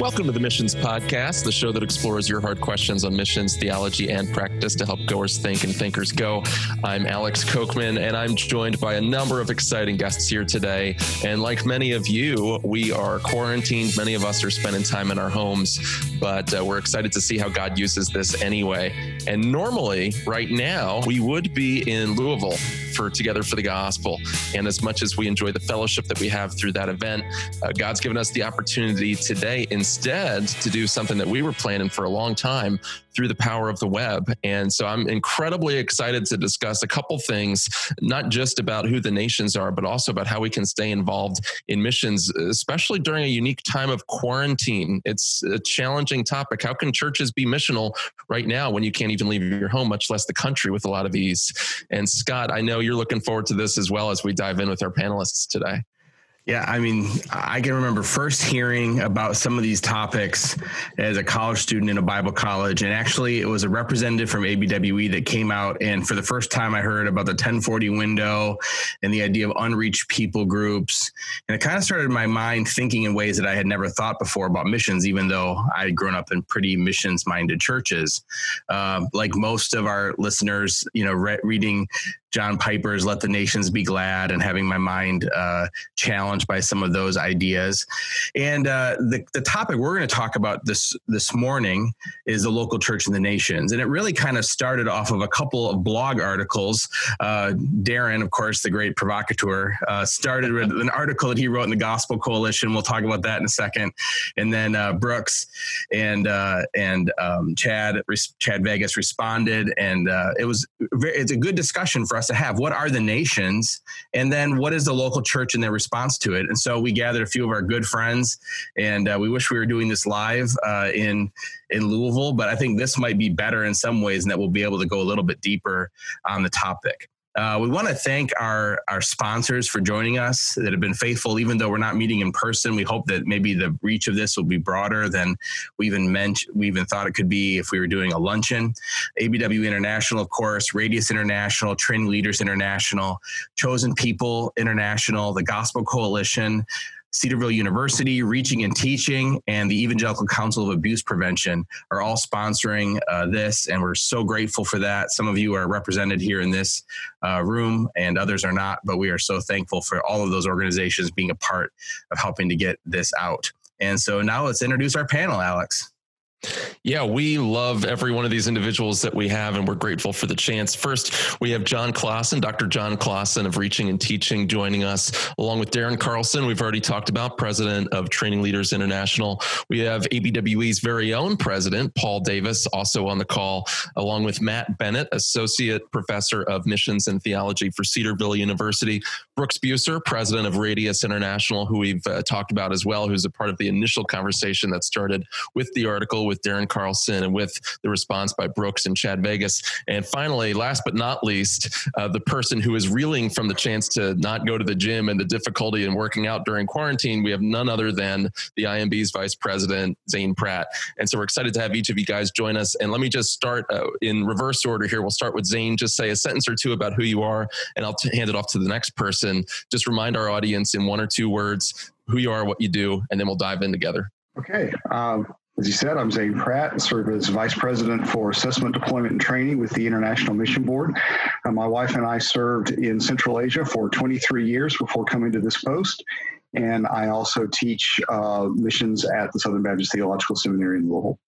Welcome to the Missions Podcast, the show that explores your hard questions on missions, theology, and practice to help goers think and thinkers go. I'm Alex Kocman, and I'm joined by a number of exciting guests here today. And like many of you, we are quarantined. Many of us are spending time in our homes, but uh, we're excited to see how God uses this anyway. And normally, right now, we would be in Louisville for Together for the Gospel. And as much as we enjoy the fellowship that we have through that event, uh, God's given us the opportunity today instead to do something that we were planning for a long time through the power of the web. And so I'm incredibly excited to discuss a couple things, not just about who the nations are, but also about how we can stay involved in missions, especially during a unique time of quarantine. It's a challenging topic. How can churches be missional right now when you can't even leave your home, much less the country with a lot of ease? And Scott, I know you're looking forward to this as well as we dive in with our panelists today. Yeah, I mean, I can remember first hearing about some of these topics as a college student in a Bible college. And actually, it was a representative from ABWE that came out. And for the first time, I heard about the 1040 window and the idea of unreached people groups. And it kind of started my mind thinking in ways that I had never thought before about missions, even though I had grown up in pretty missions minded churches. Uh, like most of our listeners, you know, re- reading John Piper's Let the Nations Be Glad and having my mind uh, challenged by some of those ideas. And uh, the, the topic we're going to talk about this, this morning is the local church in the nations. And it really kind of started off of a couple of blog articles. Uh, Darren, of course, the great provocateur, uh, started with an article that he wrote in the Gospel Coalition. We'll talk about that in a second. And then uh, Brooks and, uh, and um, Chad, Chad Vegas responded. And it was it's a good discussion for us to have. What are the nations? And then what is the local church in their response to it? And so we gathered a few of our good friends, and uh, we wish we were doing this live uh, in in Louisville, but I think this might be better in some ways, and that we'll be able to go a little bit deeper on the topic. Uh, we want to thank our our sponsors for joining us that have been faithful, even though we're not meeting in person. We hope that maybe the reach of this will be broader than we even meant. We even thought it could be if we were doing a luncheon. ABWE International, of course, Radius International, Training Leaders International, Chosen People International, the Gospel Coalition. Cedarville University, Reaching and Teaching, and the Evangelical Council of Abuse Prevention are all sponsoring uh, this, and we're so grateful for that. Some of you are represented here in this uh, room, and others are not, but we are so thankful for all of those organizations being a part of helping to get this out. And so now let's introduce our panel, Alex. Yeah, we love every one of these individuals that we have, and we're grateful for the chance. First, we have John Klaasen, Dr. John Klaasen of Reaching and Teaching, joining us, along with Darren Carlson, we've already talked about, president of Training Leaders International. We have ABWE's very own president, Paul Davis, also on the call, along with Matt Bennett, associate professor of missions and theology for Cedarville University, Brooks Buser, president of Radius International, who we've uh, talked about as well, who's a part of the initial conversation that started with the article with Darren Carlson and with the response by Brooks and Chad Vegas. And finally, last but not least, uh, the person who is reeling from the chance to not go to the gym and the difficulty in working out during quarantine, we have none other than the IMB's vice president, Zane Pratt. And so we're excited to have each of you guys join us. And let me just start uh, in reverse order here. We'll start with Zane. Just say a sentence or two about who you are, and I'll t- hand it off to the next person. Just remind our audience in one or two words who you are, what you do, and then we'll dive in together. Okay. Um, as you said, I'm Zane Pratt, and serve as Vice President for Assessment, Deployment, and Training with the International Mission Board. Uh, my wife and I served in Central Asia for 23 years before coming to this post, and I also teach uh, missions at the Southern Baptist Theological Seminary in Louisville.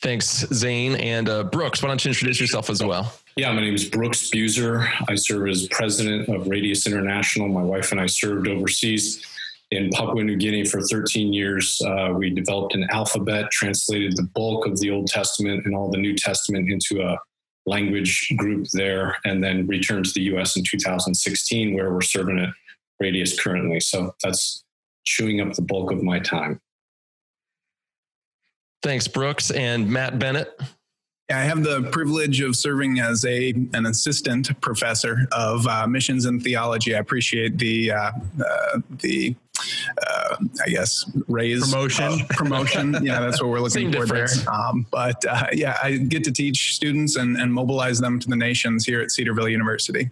Thanks, Zane. And uh, Brooks, why don't you introduce yourself as well? Yeah, my name is Brooks Buser. I serve as president of Radius International. My wife and I served overseas in Papua New Guinea for 13 years. Uh, we developed an alphabet, translated the bulk of the Old Testament and all the New Testament into a language group there, and then returned to the US in 2016, where we're serving at Radius currently. So that's chewing up the bulk of my time. Thanks, Brooks. And Matt Bennett. I have the privilege of serving as a an assistant professor of uh, missions and theology. I appreciate the uh, uh, the uh, I guess raise promotion promotion. yeah, that's what we're looking for there. Um, but uh, yeah, I get to teach students and, and mobilize them to the nations here at Cedarville University.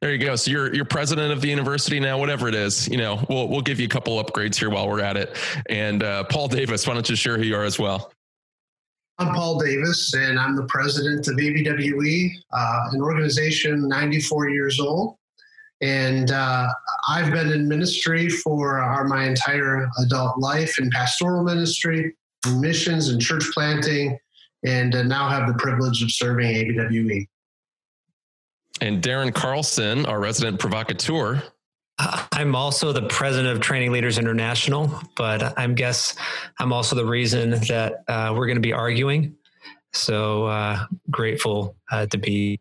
There you go. So you're you're president of the university now, whatever it is. You know, we'll we'll give you a couple upgrades here while we're at it. And uh, Paul Davis, why don't you share who you are as well? I'm Paul Davis, and I'm the president of ABWE, uh, an organization 94 years old. And uh, I've been in ministry for our, my entire adult life in pastoral ministry, missions, and church planting, and uh, now have the privilege of serving ABWE. And Darren Carlson, our resident provocateur. I'm also the president of Training Leaders International, but I'm guess I'm also the reason that uh, we're going to be arguing. So uh, grateful uh, to be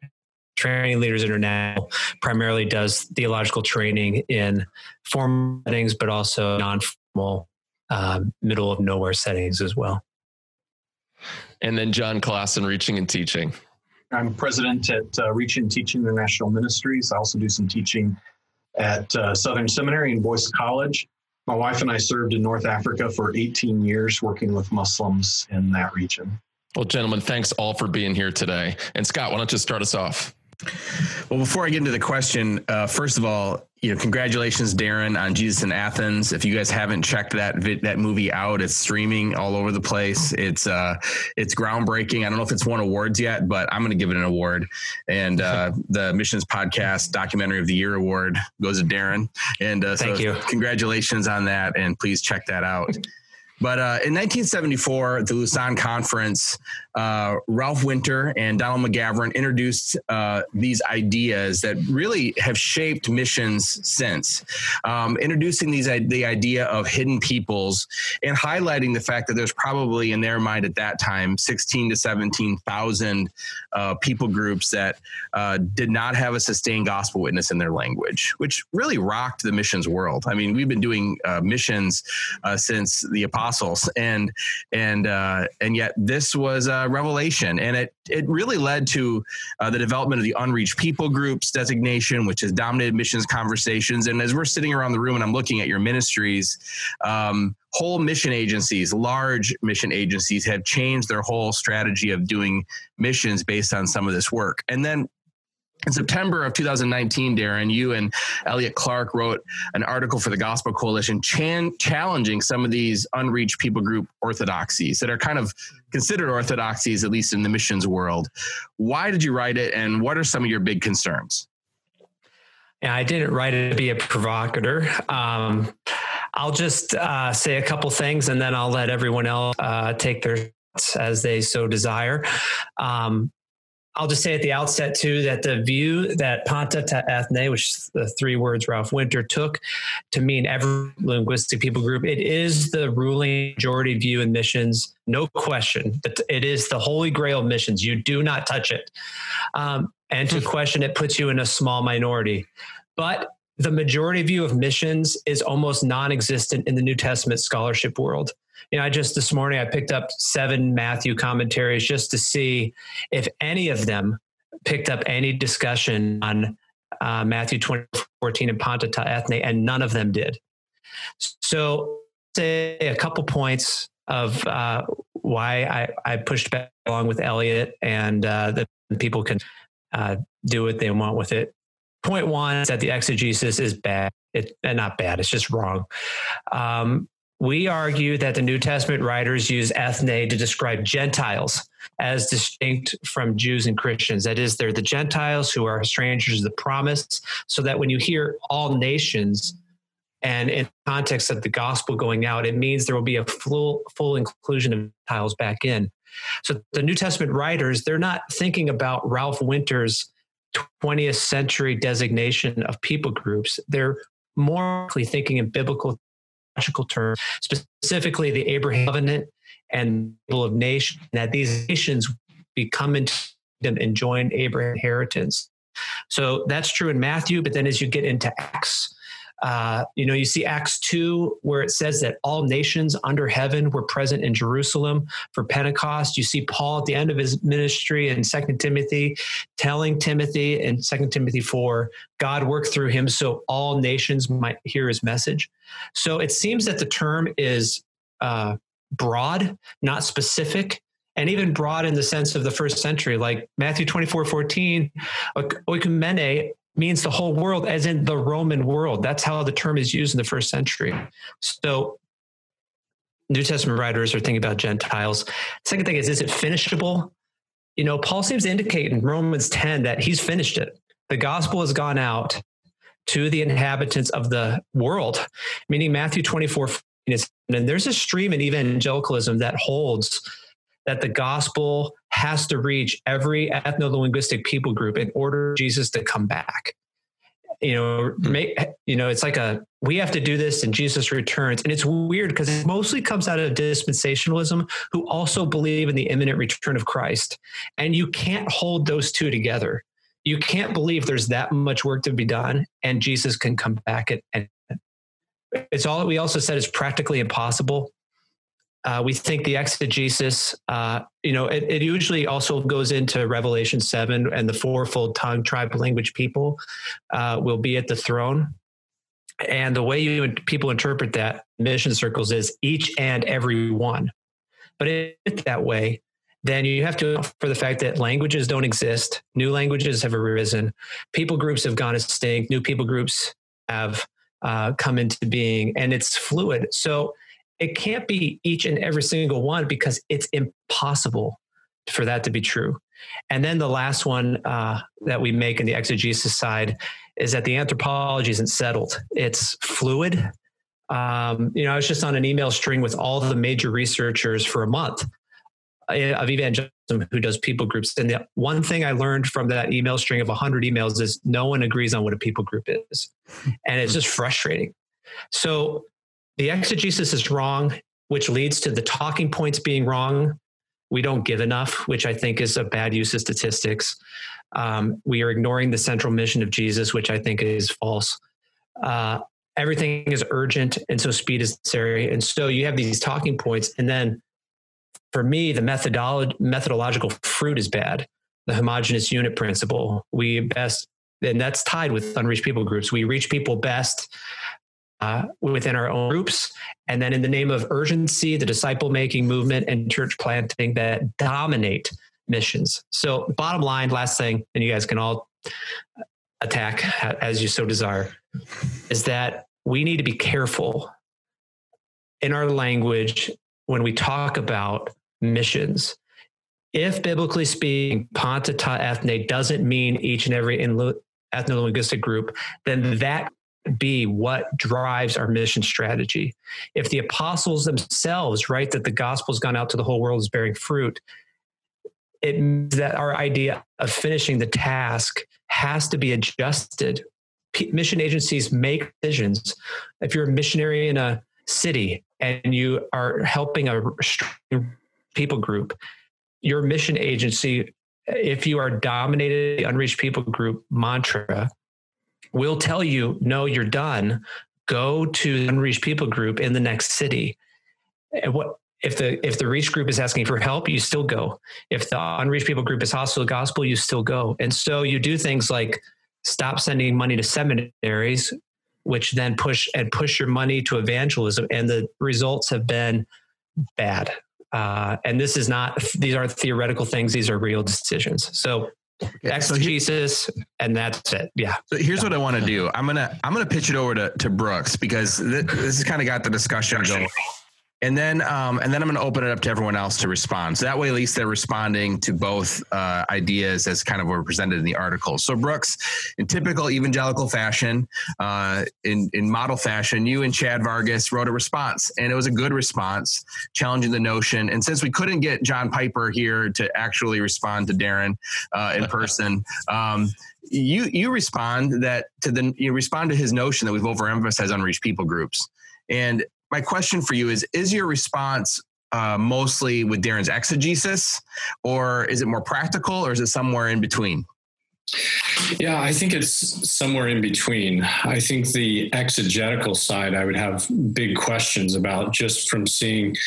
Training Leaders International. Primarily does theological training in formal settings, but also non-formal, um, middle of nowhere settings as well. And then John Klaasen, reaching and teaching. I'm president at uh, Reach and Teaching International Ministries. I also do some teaching at uh, Southern Seminary and Boyce College. My wife and I served in North Africa for 18 years working with Muslims in that region. Well, gentlemen, thanks all for being here today. And Scott, why don't you start us off? Well, before I get into the question, uh, first of all, you know, congratulations, Darren, on Jesus in Athens. If you guys haven't checked that that movie out, it's streaming all over the place. It's uh, it's groundbreaking. I don't know if it's won awards yet, but I'm going to give it an award. And uh, the Missions Podcast Documentary of the Year award goes to Darren. And uh, so, Thank you. Congratulations on that, and please check that out. But uh, in 1974, the Lausanne Conference, uh, Ralph Winter and Donald McGavran introduced uh, these ideas that really have shaped missions since. Um, introducing these the idea of hidden peoples and highlighting the fact that there's probably in their mind at that time 16 to 17,000 uh, people groups that uh, did not have a sustained gospel witness in their language, which really rocked the missions world. I mean, we've been doing uh, missions since the apostles, and and and yet this was revelation, and it it really led to uh, the development of the unreached people groups designation, which has dominated missions conversations. And as we're sitting around the room and I'm looking at your ministries, um, whole mission agencies, large mission agencies, have changed their whole strategy of doing missions based on some of this work. And then in September of 2019, Darren, you and Elliot Clark wrote an article for the Gospel Coalition chan- challenging some of these unreached people group orthodoxies that are kind of considered orthodoxies, at least in the missions world. Why did you write it, and what are some of your big concerns? Yeah, I didn't write it to be a provocateur. Um, I'll just uh, say a couple things, and then I'll let everyone else uh, take their as they so desire. Um, I'll just say at the outset too that the view that panta ta ethne, which is the three words Ralph Winter took to mean every linguistic people group, it is the ruling majority view in missions, no question. It is the holy grail of missions. You do not touch it, um, and to question it puts you in a small minority. But the majority view of missions is almost non-existent in the New Testament scholarship world you know, I just this morning I picked up seven Matthew commentaries just to see if any of them picked up any discussion on uh, Matthew 2014 and Panta ethne, and none of them did. So, say a couple points of uh, why I, I pushed back along with Elliot, and uh, that people can uh, do what they want with it. Point one is that the exegesis is bad. It, and not bad, it's just wrong. Um, we argue that the New Testament writers use ethne to describe Gentiles as distinct from Jews and Christians. That is, they're the Gentiles who are strangers to the promise, so that when you hear all nations, and in context of the gospel going out, it means there will be a full full inclusion of Gentiles back in. So the New Testament writers, they're not thinking about Ralph Winter's 20th century designation of people groups. They're more thinking in biblical terms, specifically the Abraham covenant and the of nation, that these nations become into and join Abraham's inheritance. So that's true in Matthew, but then as you get into Acts, uh, you know, you see Acts 2, where it says that all nations under heaven were present in Jerusalem for Pentecost. You see Paul at the end of his ministry in Second Timothy telling Timothy in Second Timothy 4, God worked through him so all nations might hear his message. So it seems that the term is uh, broad, not specific and even broad in the sense of the first century, like Matthew 24, 14, oikumene means the whole world, as in the Roman world. That's how the term is used in the first century. So New Testament writers are thinking about Gentiles. Second thing is, is it finishable? You know, Paul seems to indicate in Romans 10 that he's finished it. The gospel has gone out to the inhabitants of the world, meaning Matthew 24. And there's a stream in evangelicalism that holds that the gospel has to reach every ethno-linguistic people group in order for Jesus to come back. You know, hmm. make you know, it's like a we have to do this and Jesus returns. And it's weird because it mostly comes out of dispensationalism, who also believe in the imminent return of Christ. And you can't hold those two together. You can't believe there's that much work to be done and Jesus can come back and it's all that we also said is practically impossible uh, we think the exegesis, uh, you know, it, it, usually also goes into Revelation 7 and the fourfold tongue, tribe, language, people uh, will be at the throne. And the way you people interpret that mission circles is each and every one. But if that way, then you have to for the fact that languages don't exist, new languages have arisen, people groups have gone extinct, new people groups have uh, come into being, and it's fluid. So it can't be each and every single one because it's impossible for that to be true. And then the last one uh, that we make in the exegesis side is that the anthropology isn't settled; it's fluid. Um, you know, I was just on an email string with all the major researchers for a month uh, of evangelism who does people groups, and the one thing I learned from that email string of 100 emails is no one agrees on what a people group is, and it's just frustrating. So the exegesis is wrong, which leads to the talking points being wrong. We don't give enough, which I think is a bad use of statistics. Um, we are ignoring the central mission of Jesus, which I think is false. Uh, everything is urgent, and so speed is necessary. And so you have these talking points, and then for me, the methodolo- methodological fruit is bad. The homogenous unit principle. We best, and that's tied with unreached people groups. We reach people best uh, within our own groups. And then in the name of urgency, the disciple making movement and church planting that dominate missions. So, bottom line, last thing, and you guys can all attack as you so desire, is that we need to be careful in our language when we talk about missions. If biblically speaking, Panta ta ethne doesn't mean each and every ethno-linguistic group, then that be what drives our mission strategy. If the apostles themselves write that the gospel's gone out to the whole world is bearing fruit, it means that our idea of finishing the task has to be adjusted. P- mission agencies make decisions. If you're a missionary in a city and you are helping a people group, your mission agency, if you are dominated the unreached people group mantra, will tell you, no, you're done. Go to the unreached people group in the next city. And what if the if the reach group is asking for help, you still go. If the unreached people group is hostile to gospel, you still go. And so you do things like stop sending money to seminaries, which then push and push your money to evangelism. And the results have been bad. Uh, and this is not; these aren't theoretical things; these are real decisions. So Exegesis, and that's it. Yeah. So here's what I want to do. I'm gonna I'm gonna pitch it over to to Brooks because th- this has kind of got the discussion going and then um, and then I'm going to open it up to everyone else to respond. So that way, at least they're responding to both uh, ideas as kind of were presented in the article. So Brooks, in typical evangelical fashion, uh, in in model fashion, you and Chad Vegas wrote a response, and it was a good response, challenging the notion. And since we couldn't get John Piper here to actually respond to Darren uh, in person. Um, you you respond that to the you respond to his notion that we've overemphasized unreached people groups and my question for you is Is your response uh, mostly with Darren's exegesis, or is it more practical, or is it somewhere in between? Yeah, I think it's somewhere in between. I think the exegetical side, I would have big questions about just from seeing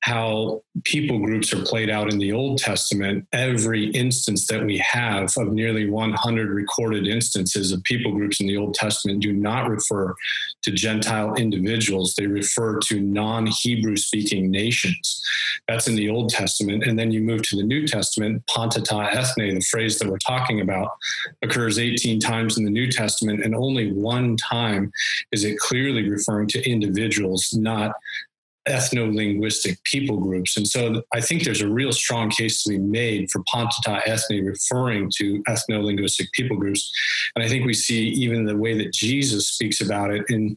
how people groups are played out in the Old Testament, every instance that we have of nearly 100 recorded instances of people groups in the Old Testament do not refer to Gentile individuals. They refer to non Hebrew speaking nations. That's in the Old Testament. And then you move to the New Testament, panta ta ethne, the phrase that we're talking about, occurs 18 times in the New Testament, and only one time is it clearly referring to individuals, not ethno linguistic people groups. And so I think there's a real strong case to be made for Panta ta ethne referring to ethno linguistic people groups. And I think we see even the way that Jesus speaks about it in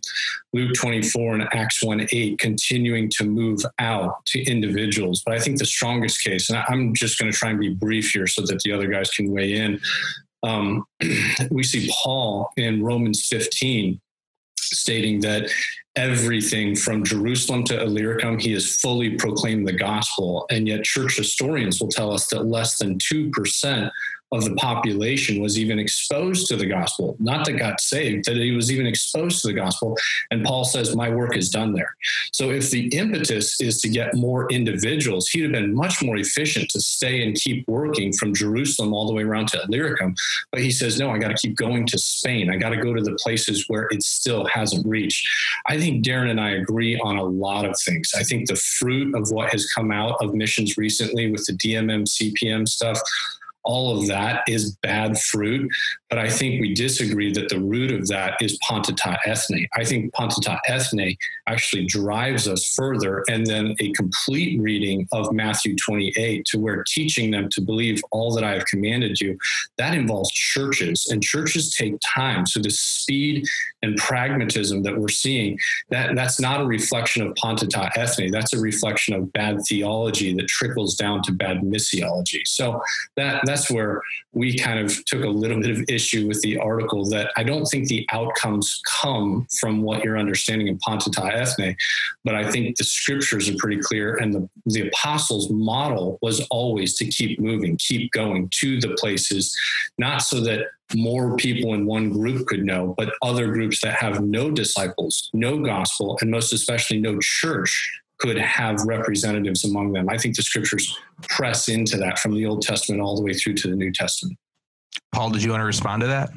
Luke 24 and Acts 1 8, continuing to move out to individuals. But I think the strongest case, and I'm just going to try and be brief here so that the other guys can weigh in. Um, we see Paul in Romans 15 stating that everything from Jerusalem to Illyricum, he has fully proclaimed the gospel. And yet, church historians will tell us that less than 2% of the population was even exposed to the gospel, not that got saved, that he was even exposed to the gospel. And Paul says, My work is done there. So if the impetus is to get more individuals, he'd have been much more efficient to stay and keep working from Jerusalem all the way around to Illyricum. But he says, No, I got to keep going to Spain. I got to go to the places where it still hasn't reached. I think Darren and I agree on a lot of things. I think the fruit of what has come out of missions recently with the DMM CPM stuff all of that is bad fruit. But I think we disagree that the root of that is Panta ta ethne. I think Panta ta ethne actually drives us further. And then a complete reading of Matthew 28 to where teaching them to believe all that I have commanded you, that involves churches, and churches take time. So the speed and pragmatism that we're seeing, that, that's not a reflection of Panta ta ethne. That's a reflection of bad theology that trickles down to bad missiology. So that that's where we kind of took a little bit of issue with the article that I don't think the outcomes come from what you're understanding in Panta ta ethne, but I think the scriptures are pretty clear. And the, the apostles' model was always to keep moving, keep going to the places, not so that more people in one group could know, but other groups that have no disciples, no gospel, and most especially no church could have representatives among them. I think the scriptures press into that from the Old Testament all the way through to the New Testament. Paul, did you want to respond to that?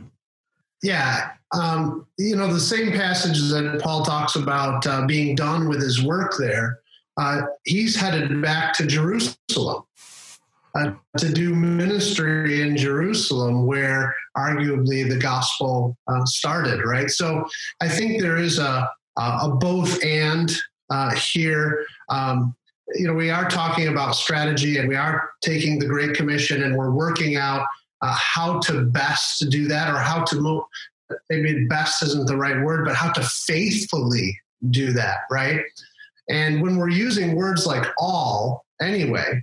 Yeah. Um, you know, the same passage that Paul talks about uh, being done with his work there, uh, he's headed back to Jerusalem uh, to do ministry in Jerusalem, where arguably the gospel uh, started, right? So I think there is a, a both and uh, here. Um, you know, we are talking about strategy and we are taking the Great Commission and we're working out uh, how to best do that or how to move. Maybe best isn't the right word, but how to faithfully do that, right? And when we're using words like all, anyway,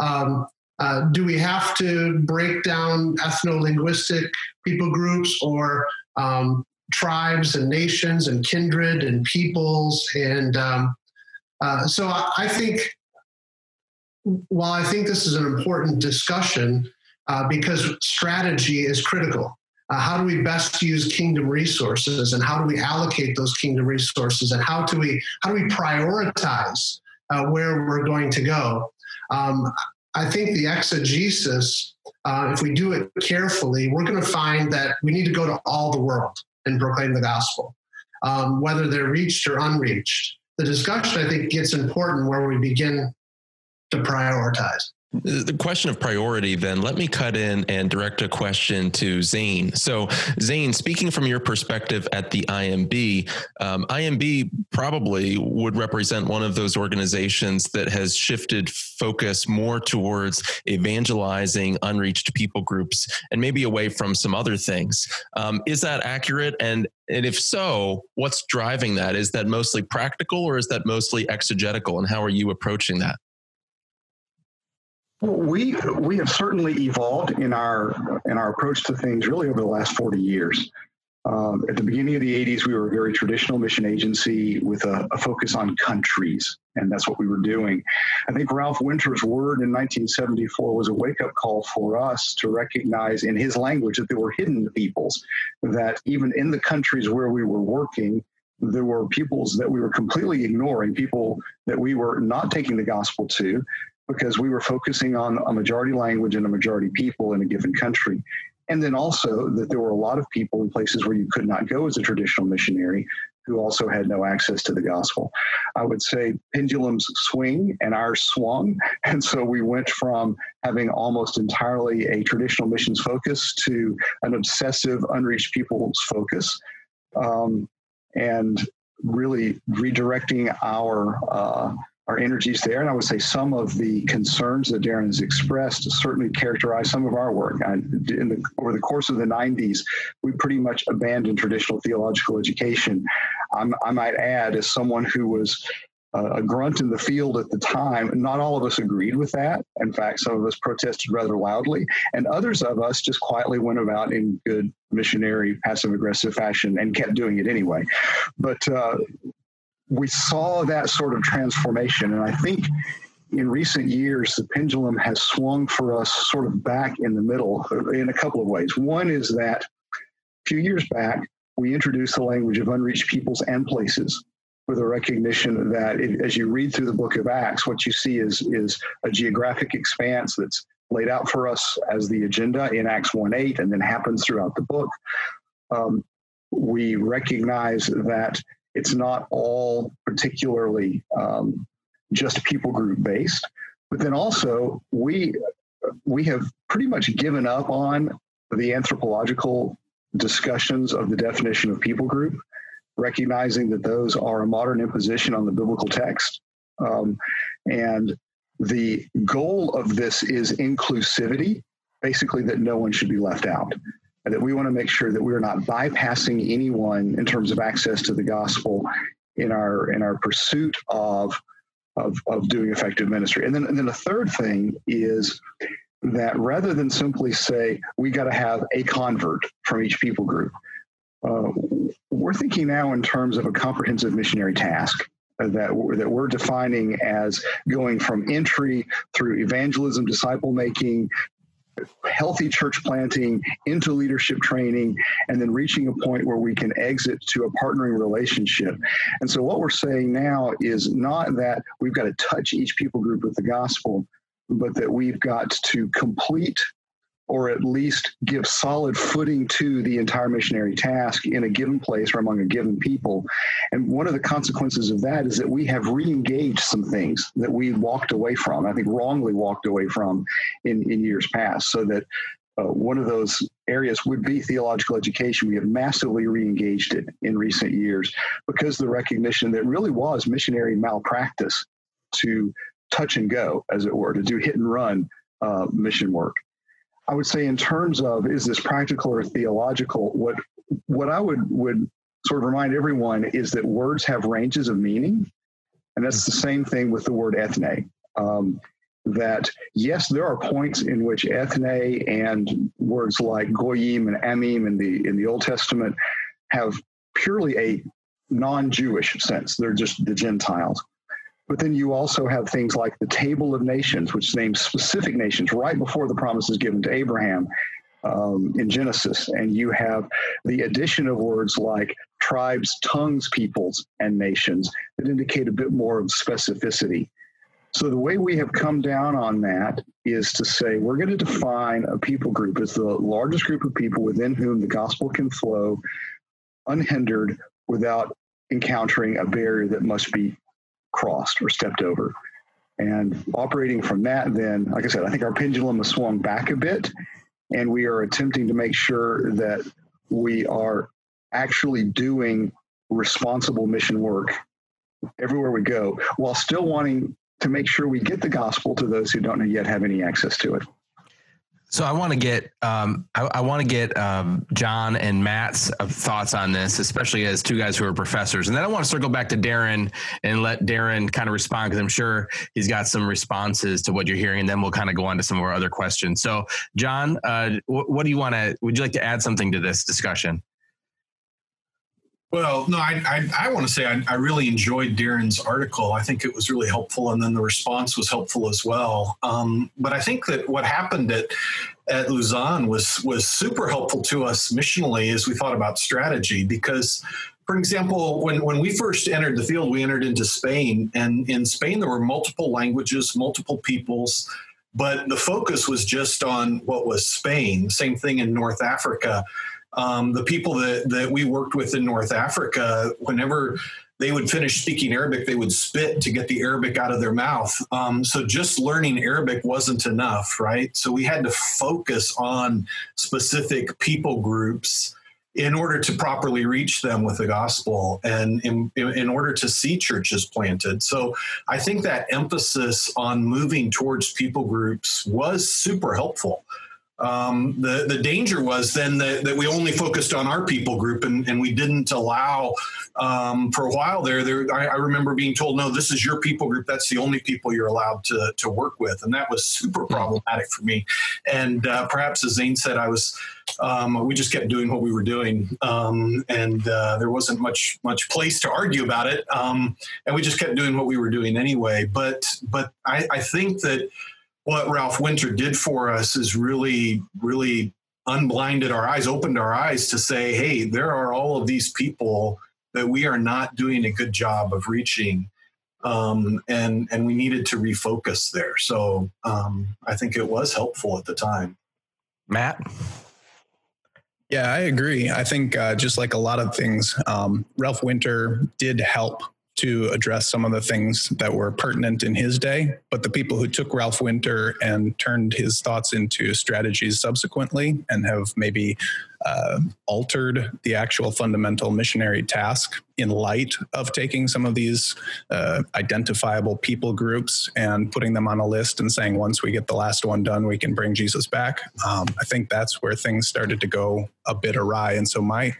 um, uh, do we have to break down ethno linguistic people groups or um, tribes and nations and kindred and peoples. And um, uh, so I, I, think, while I think this is an important discussion, uh, because strategy is critical. Uh, how do we best use kingdom resources and how do we allocate those kingdom resources and how do we how do we prioritize uh, where we're going to go um, i think the exegesis uh, if we do it carefully we're going to find that we need to go to all the world and proclaim the gospel, um, whether they're reached or unreached. The discussion, I think, gets important where we begin to prioritize. The question of priority, then, let me cut in and direct a question to Zane. So, Zane, speaking from your perspective at the IMB, um, IMB probably would represent one of those organizations that has shifted focus more towards evangelizing unreached people groups and maybe away from some other things. Um, is that accurate? And and if so, what's driving that? Is that mostly practical or is that mostly exegetical? And how are you approaching that? We we have certainly evolved in our in our approach to things really over the last 40 years. Um, at the beginning of the 80s, we were a very traditional mission agency with a, a, focus on countries, and that's what we were doing. I think Ralph Winter's word in 1974 was a wake up call for us to recognize in his language that there were hidden peoples, that even in the countries where we were working, there were peoples that we were completely ignoring, people that we were not taking the gospel to because we were focusing on a majority language and a majority people in a given country. And then also that there were a lot of people in places where you could not go as a traditional missionary who also had no access to the gospel. I would say pendulums swing and ours swung. And so we went from having almost entirely a traditional missions focus to an obsessive unreached people's focus. Um, and really redirecting our uh, our energies there. And I would say some of the concerns that Darren has expressed certainly characterize some of our work. I, in the, over the course of the 90s, we pretty much abandoned traditional theological education. I'm, i might add, as someone who was a grunt in the field at the time, not all of us agreed with that. In fact, some of us protested rather loudly, and others of us just quietly went about in good missionary, passive aggressive fashion and kept doing it anyway. But uh, we saw that sort of transformation. And I think in recent years, the pendulum has swung for us sort of back in the middle in a couple of ways. One is that a few years back, we introduced the language of unreached peoples and places with a recognition that as you read through the book of Acts, what you see is, is a geographic expanse that's laid out for us as the agenda in Acts 1 8 and then happens throughout the book. Um, we recognize that it's not all particularly um, just people group based, but then also we we have pretty much given up on the anthropological discussions of the definition of people group, recognizing that those are a modern imposition on the biblical text. Um, and the goal of this is inclusivity, basically, that no one should be left out that we want to make sure that we're not bypassing anyone in terms of access to the gospel in our in our pursuit of of, of doing effective ministry. And then and then the third thing is that rather than simply say we got to have a convert from each people group, uh, we're thinking now in terms of a comprehensive missionary task that that we're defining as going from entry through evangelism, disciple making, healthy church planting into leadership training and then reaching a point where we can exit to a partnering relationship. And so what we're saying now is not that we've got to touch each people group with the gospel, but that we've got to complete or at least give solid footing to the entire missionary task in a given place or among a given people. And one of the consequences of that is that we have re-engaged some things that we walked away from, I think wrongly walked away from in, in years past, so that uh, one of those areas would be theological education. We have massively re-engaged it in recent years because the recognition that really was missionary malpractice to touch and go, as it were, to do hit and run uh, mission work. I would say in terms of is this practical or theological, what what I would would sort of remind everyone is that words have ranges of meaning, and that's the same thing with the word ethne. Um, that yes, there are points in which ethne and words like goyim and amim in the in the Old Testament have purely a non-Jewish sense. They're just the Gentiles. But then you also have things like the Table of Nations, which names specific nations right before the promise is given to Abraham um, in Genesis. And you have the addition of words like tribes, tongues, peoples, and nations that indicate a bit more of specificity. So the way we have come down on that is to say we're going to define a people group as the largest group of people within whom the gospel can flow unhindered without encountering a barrier that must be crossed or stepped over. And operating from that, then, like I said, I think our pendulum has swung back a bit, and we are attempting to make sure that we are actually doing responsible mission work everywhere we go while still wanting to make sure we get the gospel to those who don't yet have any access to it. So I want to get um, I, I want to get um, John and Matt's uh, thoughts on this, especially as two guys who are professors, and then I want to circle back to Darren and let Darren kind of respond because I'm sure he's got some responses to what you're hearing, and then we'll kind of go on to some of our other questions. So, John, uh, what, what do you want to? Would you like to add something to this discussion? Well, no, I, I, I want to say I, I, really enjoyed Darren's article. I think it was really helpful, and then the response was helpful as well. Um, but I think that what happened at at Lausanne was was super helpful to us missionally as we thought about strategy because for example, when, when we first entered the field, we entered into Spain, and in Spain there were multiple languages, multiple peoples, but the focus was just on what was Spain. Same thing in North Africa. Um, the people that, that we worked with in North Africa, whenever they would finish speaking Arabic, they would spit to get the Arabic out of their mouth. Um, so just learning Arabic wasn't enough, right? So we had to focus on specific people groups in order to properly reach them with the gospel and in, in order to see churches planted. So I think that emphasis on moving towards people groups was super helpful. Um, the the danger was then that, that we only focused on our people group and, and we didn't allow um, for a while there there I, I, remember being told no this is your people group. That's the only people you're allowed to, to work with. And that was super hmm. problematic for me. And uh, perhaps as Zane said I was um, we just kept doing what we were doing. Um, and uh, there wasn't much much place to argue about it. Um, and we just kept doing what we were doing anyway. But but I, I think that what Ralph Winter did for us is really, really unblinded our eyes, opened our eyes to say, hey, there are all of these people that we are not doing a good job of reaching. Um, and and we needed to refocus there. So um, I think it was helpful at the time. Matt, yeah, I agree. I think uh, just like a lot of things, um, Ralph Winter did help to address some of the things that were pertinent in his day. But the people who took Ralph Winter and turned his thoughts into strategies subsequently and have maybe uh, altered the actual fundamental missionary task in light of taking some of these uh, identifiable people groups and putting them on a list and saying once we get the last one done we can bring jesus back. Um, i think that's where things started to go a bit awry. And so my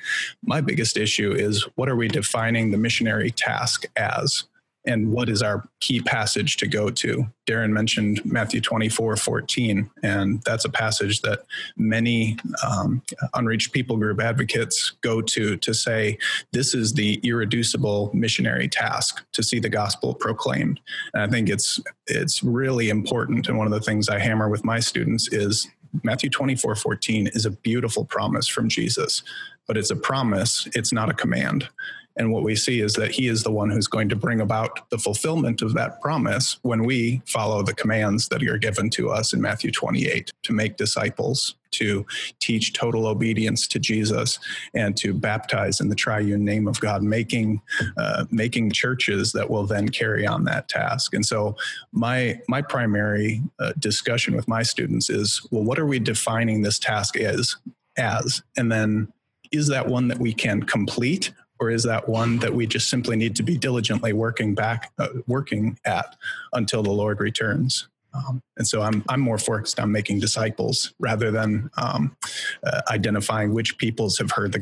my biggest issue is what are we defining the missionary task as and what is our key passage to go to? Darren mentioned Matthew 24, 14, and that's a passage that many um, unreached people group advocates go to to say this is the irreducible missionary task to see the gospel proclaimed. And I think it's it's really important. And one of the things I hammer with my students is Matthew 24, 14 is a beautiful promise from Jesus, but it's a promise, it's not a command. And what we see is that he is the one who's going to bring about the fulfillment of that promise when we follow the commands that are given to us in Matthew 28 to make disciples, to teach total obedience to Jesus, and to baptize in the triune name of God, making uh, making churches that will then carry on that task. And so, my my primary uh, discussion with my students is, well, what are we defining this task as? As, and then is that one that we can complete or is that one that we just simply need to be diligently working back uh, working at until the lord returns? Um, and so I'm, I'm more focused on making disciples rather than um, uh, identifying which peoples have heard the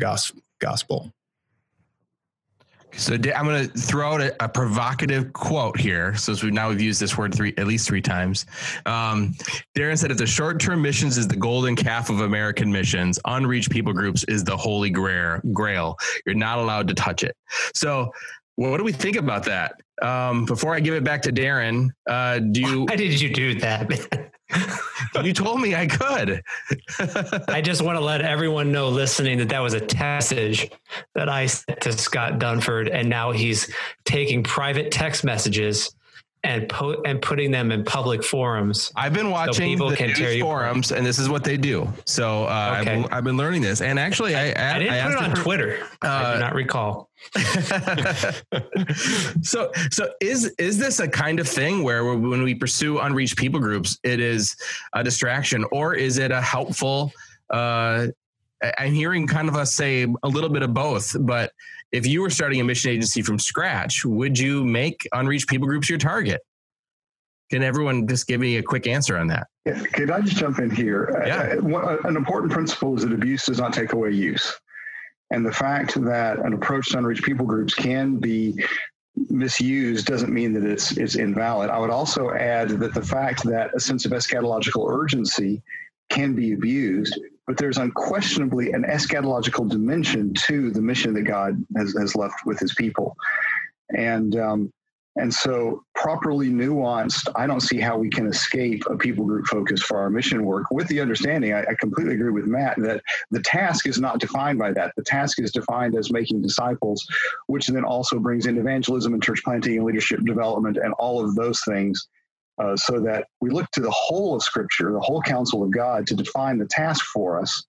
gospel so I'm going to throw out a, a, provocative quote here. So we now we've used this word three at least three times. Um, Darren said, "If the short-term missions is the golden calf of American missions, unreached people groups is the holy grail. Grail. You're not allowed to touch it." So, what do we think about that? Um, before I give it back to Darren, uh, do you? Why did you do that? You told me I could. I just want to let everyone know listening that that was a message that I sent to Scott Dunford, and now he's taking private text messages and po- and putting them in public forums. I've been watching so the news forums, and this is what they do. So uh, okay. I've, I've, been learning this, and actually, I, I, I didn't I put it on Twitter. Uh, I do not recall. so, so is is this a kind of thing where when we pursue unreached people groups, it is a distraction, or is it a helpful? Uh, I'm hearing kind of us say a little bit of both, but if you were starting a mission agency from scratch, would you make unreached people groups your target? Can everyone just give me a quick answer on that? Yeah, could I just jump in here? Yeah. Uh, uh an important principle is that abuse does not take away use. And the fact that an approach to unreached people groups can be misused doesn't mean that it's it's invalid. I would also add that the fact that a sense of eschatological urgency can be abused but there's unquestionably an eschatological dimension to the mission that God has, has left with his people. And um, and so properly nuanced, I don't see how we can escape a people group focus for our mission work with the understanding, I, I, completely agree with Matt, that the task is not defined by that. The task is defined as making disciples, which then also brings in evangelism and church planting and leadership development and all of those things. Uh, so that we look to the whole of Scripture, the whole counsel of God to define the task for us.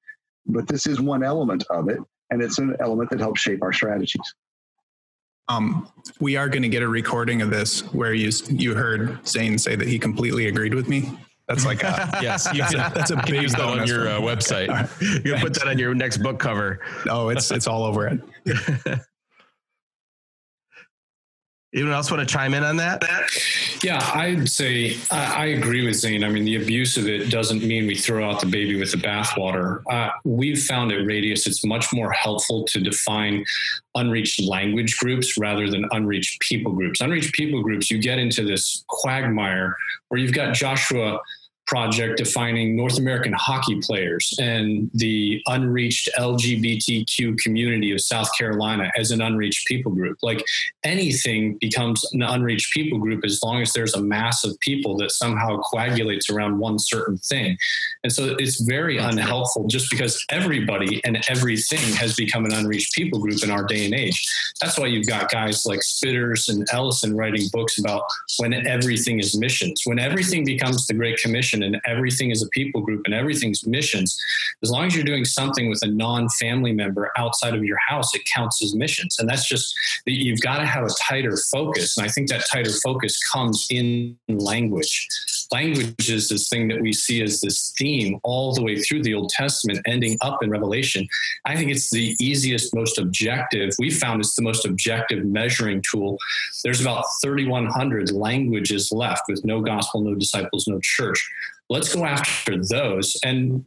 But this is one element of it, and it's an element that helps shape our strategies. Um, we are going to get a recording of this where you you heard Zane say that he completely agreed with me. That's like a, yes, you can, that's a big that on your uh, website. You can put that on your next book cover. Oh, it's it's all over it. Anyone else want to chime in on that? Yeah, I'd say I, I, agree with Zane. I mean, the abuse of it doesn't mean we throw out the baby with the bathwater. Uh, we've found at Radius it's much more helpful to define unreached language groups rather than unreached people groups. Unreached people groups, you get into this quagmire where you've got Joshua project defining North American hockey players and the unreached LGBTQ community of South Carolina as an unreached people group. Like anything becomes an unreached people group as long as there's a mass of people that somehow coagulates around one certain thing. And so it's very unhelpful just because everybody and everything has become an unreached people group in our day and age. That's why you've got guys like Spitters and Ellison writing books about when everything is missions. When everything becomes the Great Commission and everything is a people group and everything's missions, as long as you're doing something with a non family member outside of your house, it counts as missions. And that's just, that you've got to have a tighter focus. And I think that tighter focus comes in language. Language is this thing that we see as this theme all the way through the Old Testament, ending up in Revelation. I think it's the easiest, most objective. We found it's the most objective measuring tool. There's about 3,100 languages left with no gospel, no disciples, no church let's go after those. And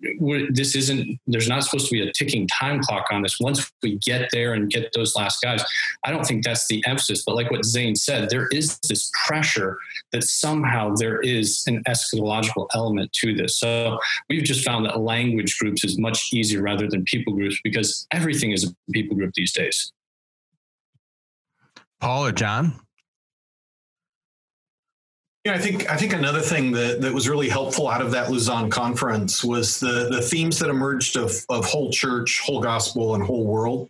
this isn't, there's not supposed to be a ticking time clock on this. Once we get there and get those last guys, I don't think that's the emphasis. But like what Zane said, there is this pressure that somehow there is an eschatological element to this. So we've just found that language groups is much easier rather than people groups because everything is a people group these days. Paul or John? Yeah, I think I think another thing that, that was really helpful out of that Lausanne conference was the the themes that emerged of of whole church, whole gospel, and whole world.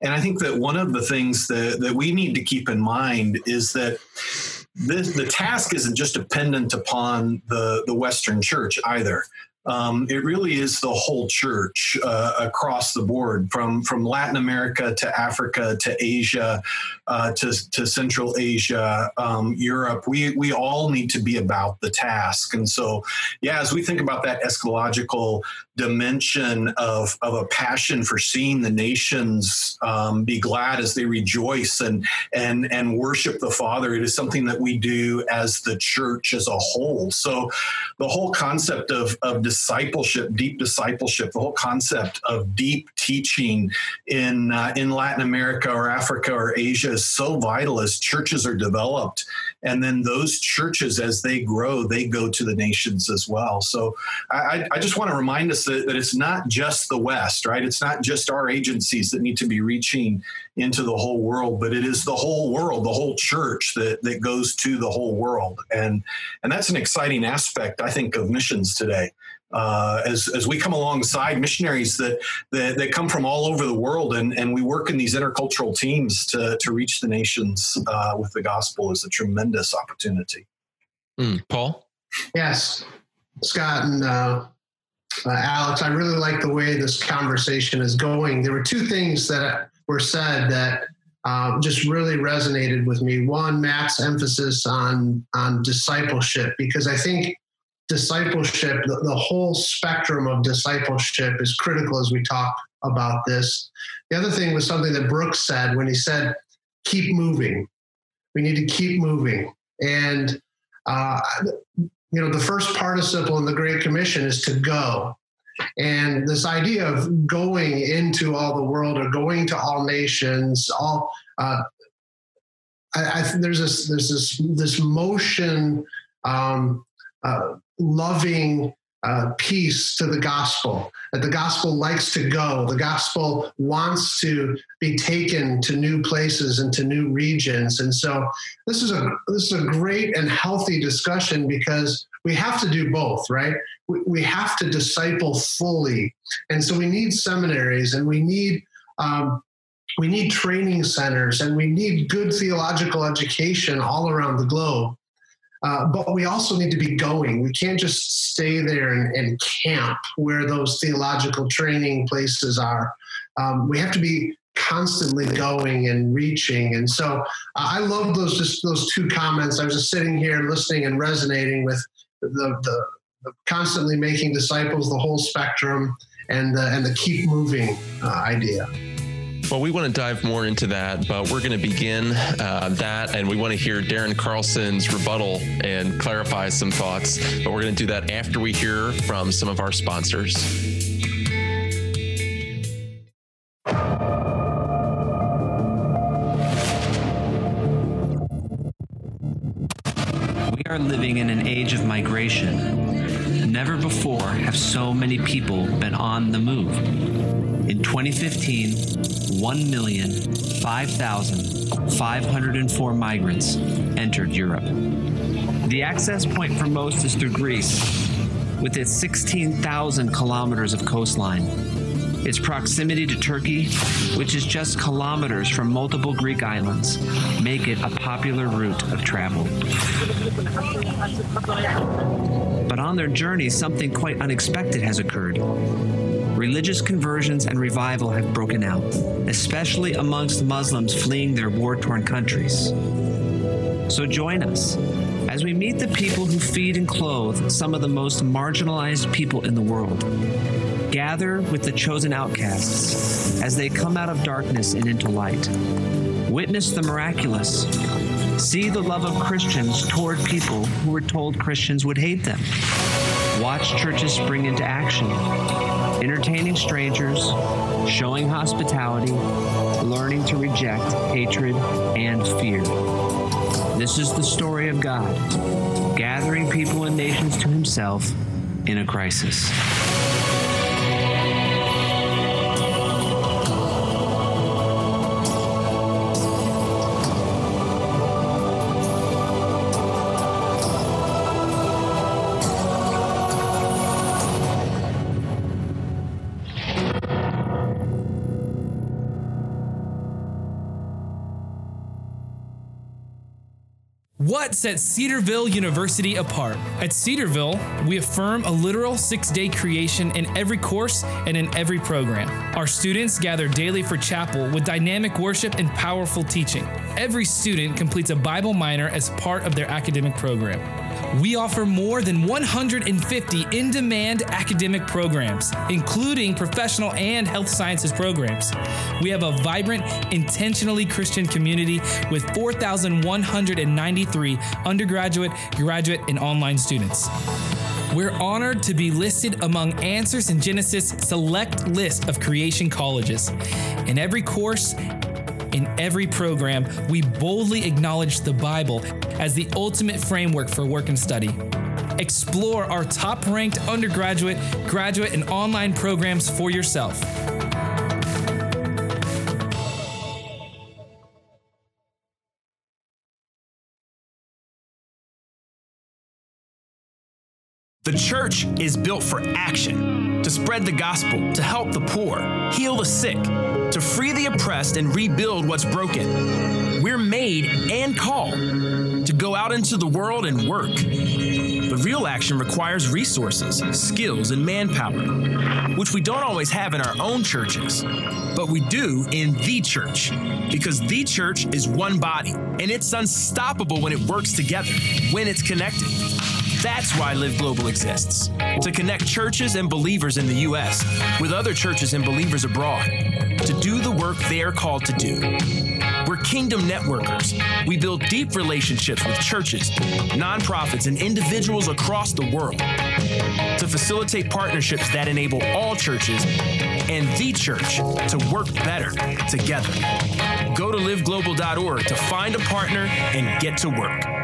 And I think that one of the things that, that we need to keep in mind is that this, the task isn't just dependent upon the, the Western church either. Um, it really is the whole church uh, across the board, from from Latin America to Africa to Asia uh, to to Central Asia, um, Europe. We we all need to be about the task, and so yeah, as we think about that eschatological dimension of of a passion for seeing the nations um, be glad as they rejoice and and and worship the Father, it is something that we do as the church as a whole. So the whole concept of of discipleship, deep discipleship, the whole concept of deep teaching in uh, in Latin America or Africa or Asia is so vital as churches are developed, and then those churches as they grow, they go to the nations as well. So I, I just want to remind us that, that it's not just the West, right? It's not just our agencies that need to be reaching into the whole world, but it is the whole world, the whole church that that goes to the whole world, and and that's an exciting aspect I think of missions today uh, as, as we come alongside missionaries that, that, that come from all over the world and, and we work in these intercultural teams to, to reach the nations uh, with the gospel is a tremendous opportunity. Mm, Paul? Yes, Scott and uh, uh, Alex, I really like the way this conversation is going. There were two things that were said that uh, just really resonated with me. One, Matt's emphasis on on discipleship, because I think discipleship, the, the whole spectrum of discipleship is critical as we talk about this. The other thing was something that Brooks said when he said, keep moving. We need to keep moving. And, uh, you know, the first participle in the Great Commission is to go. And this idea of going into all the world or going to all nations, all, uh, I, I, there's this, there's this, this motion um, loving uh, piece to the gospel. That the gospel likes to go. The gospel wants to be taken to new places and to new regions. And so this is a this is a great and healthy discussion because we have to do both, right? We, we have to disciple fully, and so we need seminaries and we need. Um, we need training centers and we need good theological education all around the globe. Uh, but we also need to be going. We can't just stay there and, and camp where those theological training places are. Um, we have to be constantly going and reaching. And so uh, I love those just those two comments. I was just sitting here listening and resonating with the, the, the constantly making disciples, the whole spectrum, and the, and the keep moving uh, idea. Well, we want to dive more into that, but we're going to begin uh, that, and we want to hear Darren Carlson's rebuttal and clarify some thoughts. But we're going to do that after we hear from some of our sponsors. We are living in an age of migration. Never before have so many people been on the move. In 2015, 1,005,504 migrants entered Europe. The access point for most is through Greece, with its 16,000 kilometers of coastline. Its proximity to Turkey, which is just kilometers from multiple Greek islands, make it a popular route of travel. But on their journey, something quite unexpected has occurred religious conversions and revival have broken out, especially amongst Muslims fleeing their war torn countries. So join us as we meet the people who feed and clothe some of the most marginalized people in the world. Gather with the chosen outcasts as they come out of darkness and into light. Witness the miraculous. See the love of Christians toward people who were told Christians would hate them. Watch churches spring into action entertaining strangers, showing hospitality, learning to reject hatred and fear. This is the story of God, gathering people and nations to himself in a crisis. Sets Cedarville University apart? At Cedarville, we affirm a literal six day creation in every course and in every program. Our students gather daily for chapel with dynamic worship and powerful teaching. Every student completes a Bible minor as part of their academic program. We offer more than 150 in demand academic programs, including professional and health sciences programs. We have a vibrant, intentionally Christian community with 4,193 undergraduate, graduate, and online students. We're honored to be listed among Answers in Genesis select list of creation colleges. In every course, in every program, we boldly acknowledge the Bible as the ultimate framework for work and study. Explore our top ranked undergraduate, graduate, and online programs for yourself. The church is built for action to spread the gospel, to help the poor, heal the sick, to free the oppressed, and rebuild what's broken. We're made and called to go out into the world and work. But real action requires resources, skills, and manpower, which we don't always have in our own churches, but we do in the church. Because the church is one body, and it's unstoppable when it works together, when it's connected. That's why Live Global exists to connect churches and believers in the U.S. with other churches and believers abroad to do the work they are called to do. Kingdom networkers. We build deep relationships with churches, nonprofits, and individuals across the world to facilitate partnerships that enable all churches and the church to work better together. Go to liveglobal.org to find a partner and get to work.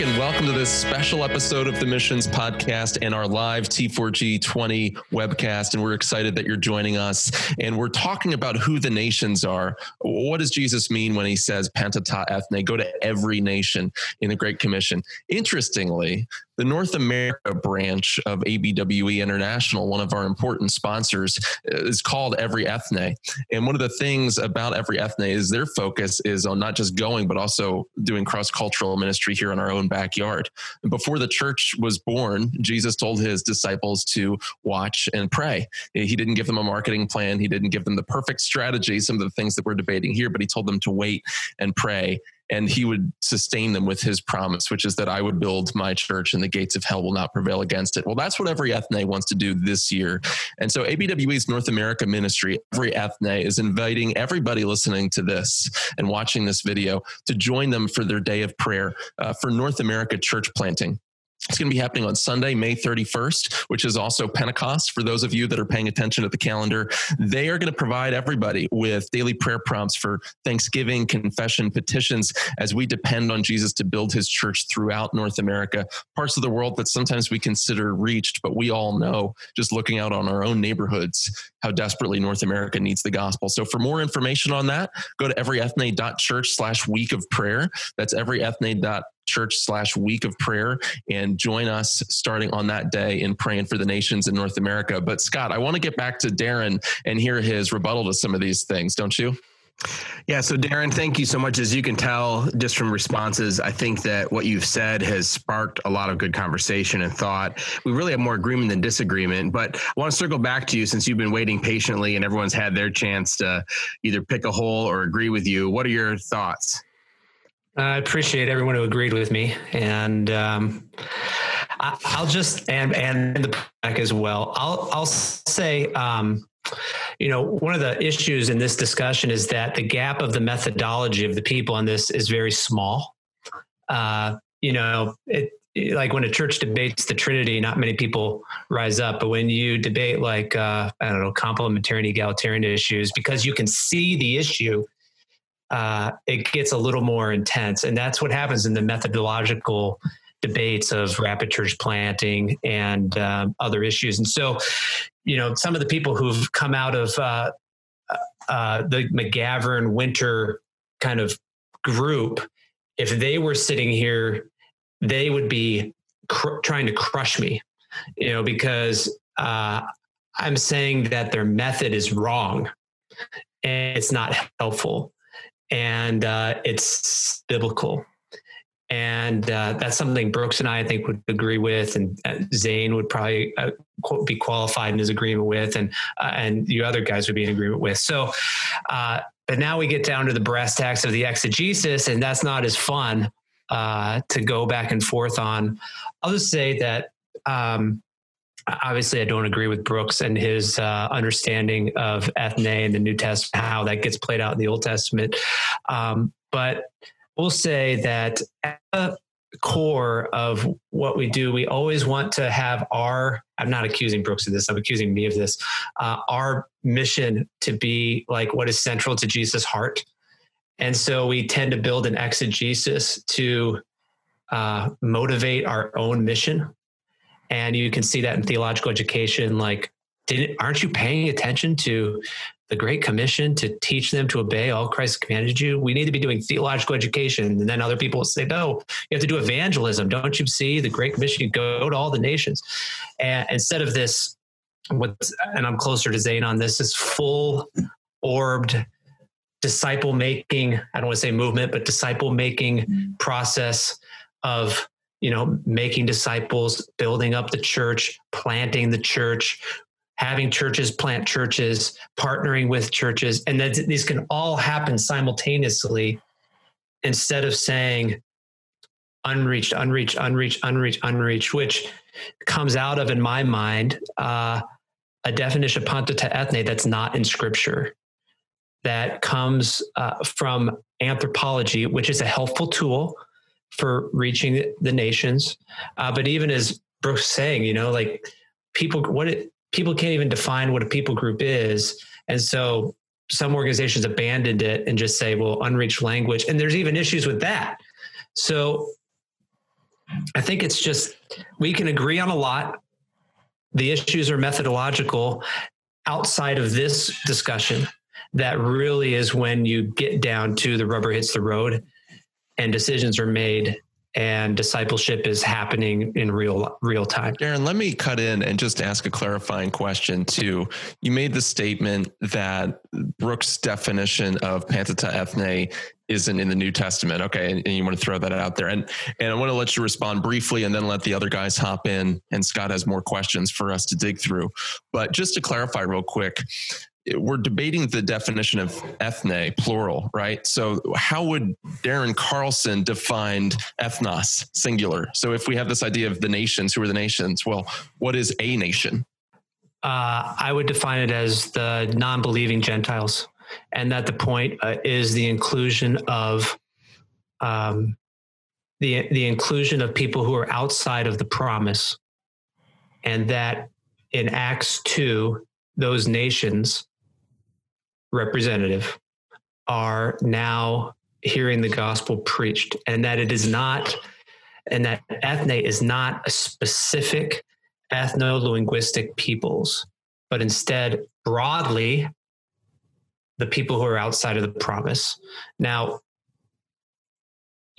And welcome to this special episode of the Missions Podcast and our live T4G 20 webcast. And we're excited that you're joining us. And we're talking about who the nations are. What does Jesus mean when he says Panta ta ethne, go to every nation in the Great Commission? Interestingly, the North America branch of ABWE International, one of our important sponsors, uh, is called Every Ethne. And one of the things about Every Ethne is their focus is on not just going, but also doing cross cultural ministry here in our own backyard. And before the church was born, Jesus told his disciples to watch and pray. He didn't give them a marketing plan, he didn't give them the perfect strategy, some of the things that we're debating here, but he told them to wait and pray and he would sustain them with his promise, which is that I would build my church and the gates of hell will not prevail against it. Well, that's what every ethne wants to do this year. And so ABWE's North America ministry, every ethne, is inviting everybody listening to this and watching this video to join them for their day of prayer uh, for North America church planting. It's going to be happening on Sunday, May 31st, which is also Pentecost. For those of you that are paying attention to the calendar, they are going to provide everybody with daily prayer prompts for Thanksgiving, confession, petitions as we depend on Jesus to build his church throughout North America, parts of the world that sometimes we consider reached, but we all know just looking out on our own neighborhoods how desperately North America needs the gospel. So for more information on that, go to everyethne.church slash week of prayer. That's everyethne.church church slash week of prayer and join us starting on that day in praying for the nations in North America. But Scott, I want to get back to Darren and hear his rebuttal to some of these things, don't you? Yeah. So, Darren, thank you so much. As you can tell just from responses, I think that what you've said has sparked a lot of good conversation and thought. We really have more agreement than disagreement. But I want to circle back to you since you've been waiting patiently and everyone's had their chance to either pick a hole or agree with you. What are your thoughts? I appreciate everyone who agreed with me, and um, I, will just and and the back as well. I'll I'll say, um, you know, one of the issues in this discussion is that the gap of the methodology of the people on this is very small. Uh, you know, it like when a church debates the Trinity, not many people rise up. But when you debate like uh, I don't know complementarian egalitarian issues, because you can see the issue uh, it gets a little more intense. And that's what happens in the methodological debates of rapid church planting and um, other issues. And so, you know, some of the people who've come out of uh, uh, the McGavran Winter kind of group, if they were sitting here, they would be cr- trying to crush me, you know, because uh, I'm saying that their method is wrong and it's not helpful and uh, it's biblical. And uh, that's something Brooks and I, I think, would agree with, and uh, Zane would probably uh, be qualified in his agreement with, and uh, and you other guys would be in agreement with. So, uh, but now we get down to the brass tacks of the exegesis, and that's not as fun to go back and forth on. I'll just say that um, obviously I don't agree with Brooks and his uh, understanding of ethne and the New Testament, how that gets played out in the Old Testament. Um, but we'll say that at the core of what we do, we always want to have our, I'm not accusing Brooks of this, I'm accusing me of this, uh, our mission to be like what is central to Jesus' heart. And so we tend to build an exegesis to uh, motivate our own mission and you can see that in theological education like didn't aren't you paying attention to the great commission to teach them to obey all christ commanded you? We need to be doing theological education. And then other people will say no you have to do evangelism. Don't you see the great commission? You go to all the nations. And instead of this what and i'm closer to zane on this is full orbed disciple making i don't want to say movement but disciple making process of you know, making disciples, building up the church, planting the church, having churches plant churches, partnering with churches, and that these can all happen simultaneously instead of saying unreached, unreached, unreached, unreached, unreached, which comes out of, in my mind, uh, a definition of panta ethne that's not in scripture, that comes uh, from anthropology, which is a helpful tool for reaching the nations. Uh, but even as Brooks saying, you know, like people, what it, people can't even define what a people group is, and so some organizations abandoned it and just say, well, unreached language, and there's even issues with that. So I think it's just we can agree on a lot. The issues are methodological outside of this discussion. That really is when you get down to the rubber hits the road and decisions are made and discipleship is happening in real real time. Darren, let me cut in and just ask a clarifying question too. You made the statement that Brooks' definition of panta ta ethne isn't in the New Testament. Okay, and, and, you want to throw that out there, and and I want to let you respond briefly, and then let the other guys hop in. And Scott has more questions for us to dig through. But just to clarify, real quick, we're debating the definition of ethne, plural, right? So, how would Darren Carlson define ethnos, singular? So, if we have this idea of the nations, who are the nations? Well, what is a nation? Uh, I would define it as the non believing Gentiles, and that the point uh, is the inclusion of. Um, the, the inclusion of people who are outside of the promise, and that in Acts 2, those nations representative are now hearing the gospel preached and that it is not and that ethne is not a specific ethno-linguistic peoples but instead broadly the people who are outside of the promise. Now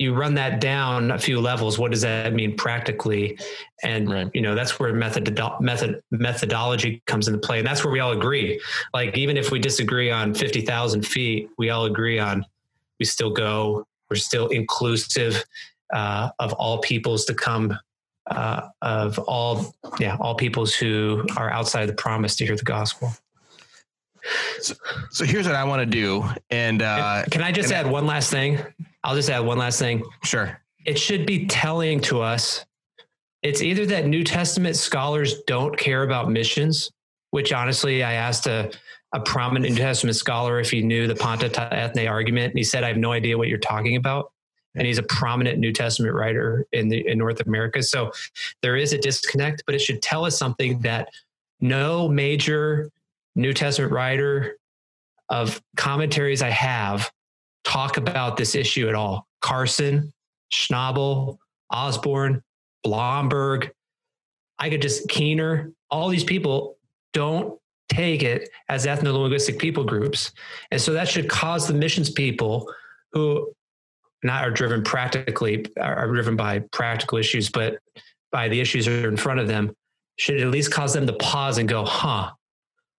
you run that down a few levels what does that mean practically and right. you know that's where method method methodology comes into play and that's where we all agree like even if we disagree on 50,000 feet we all agree on we still go we're still inclusive uh, of all peoples to come uh, of all yeah all peoples who are outside of the promise to hear the gospel so, so here's what I want to do. And uh, can I just add I, one last thing? I'll just add one last thing. Sure. It should be telling to us. It's either that New Testament scholars don't care about missions, which honestly, I asked a, a prominent New Testament scholar if he knew the Panta ethne argument. And he said, I have no idea what you're talking about. And he's a prominent New Testament writer in the in North America. So there is a disconnect, but it should tell us something that no major New Testament writer of commentaries I have talk about this issue at all. Carson, Schnabel, Osborne, Blomberg, I could just Keener, all these people don't take it as ethno-linguistic people groups. And so that should cause the missions people who not are driven practically are driven by practical issues, but by the issues that are in front of them, should at least cause them to pause and go, huh,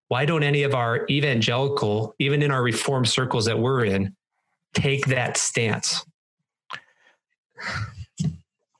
why don't any of our evangelical, even in our reform circles that we're in, take that stance?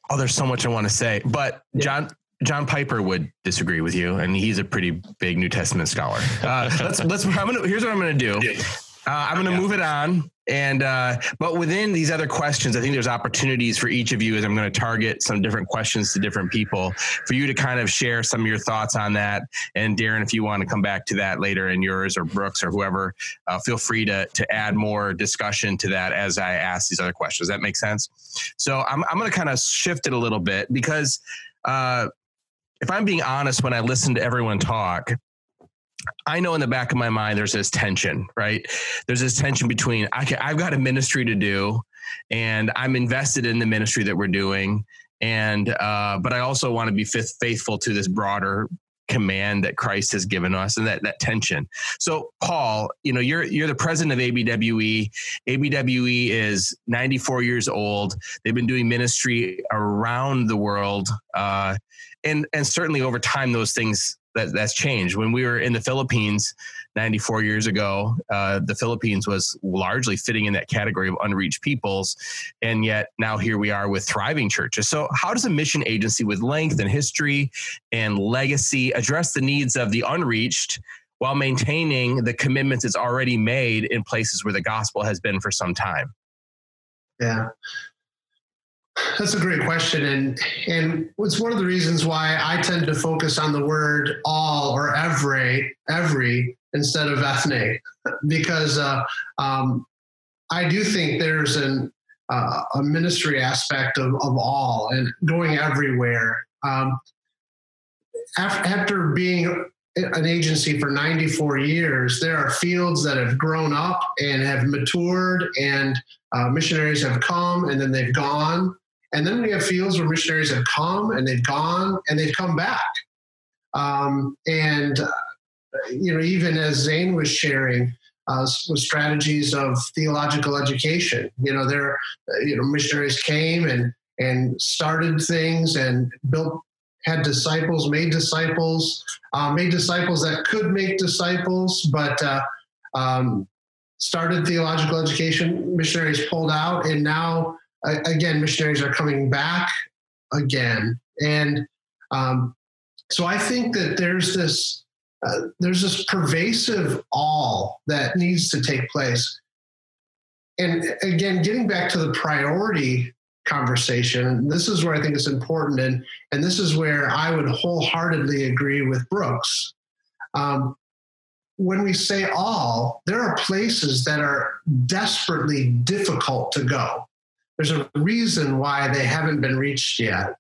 Oh, there's so much I want to say, but John John Piper would disagree with you, and he's a pretty big New Testament scholar. Uh, let's let's. I'm gonna, here's what I'm going to do. Uh, I'm going to move it on. And uh, but within these other questions, I think there's opportunities for each of you as I'm going to target some different questions to different people for you to kind of share some of your thoughts on that. And Darren, if you want to come back to that later in yours or Brooks or whoever, uh, feel free to to add more discussion to that as I ask these other questions. Does that make sense? So I'm I'm going to kind of shift it a little bit because uh, if I'm being honest, when I listen to everyone talk, I know in the back of my mind there's this tension, right? There's this tension between I can, I've got a ministry to do, and I'm invested in the ministry that we're doing, and uh, but I also want to be faithful to this broader command that Christ has given us, and that that tension. So, Paul, you know, you're you're the president of ABWE. ABWE is 94 years old. They've been doing ministry around the world, uh, and and certainly over time, those things that that's changed. When we were in the Philippines 94 years ago, uh, the Philippines was largely fitting in that category of unreached peoples, and yet now here we are with thriving churches. So, how does a mission agency with length and history and legacy address the needs of the unreached? While maintaining the commitments it's already made in places where the gospel has been for some time. Yeah. That's a great question, and and it's one of the reasons why I tend to focus on the word all or every every instead of ethne, because uh, um, I do think there's an uh, a ministry aspect of, of all and going everywhere. Um, after, after being an agency for 94 years, there are fields that have grown up and have matured, and uh, missionaries have come and then they've gone And then we have fields where missionaries have come and they've gone and they've come back. Um, and, uh, you know, even as Zane was sharing, uh, with strategies of theological education. You know, there, you know, missionaries came and and started things and built, had disciples, made disciples, uh, made disciples that could make disciples, but uh, um, started theological education. Missionaries pulled out, and now again, missionaries are coming back again, and um, so I think that there's this uh, there's this pervasive awe that needs to take place. And again, getting back to the priority conversation, this is where I think it's important, and and this is where I would wholeheartedly agree with Brooks. Um, when we say all, there are places that are desperately difficult to go. There's a reason why they haven't been reached yet.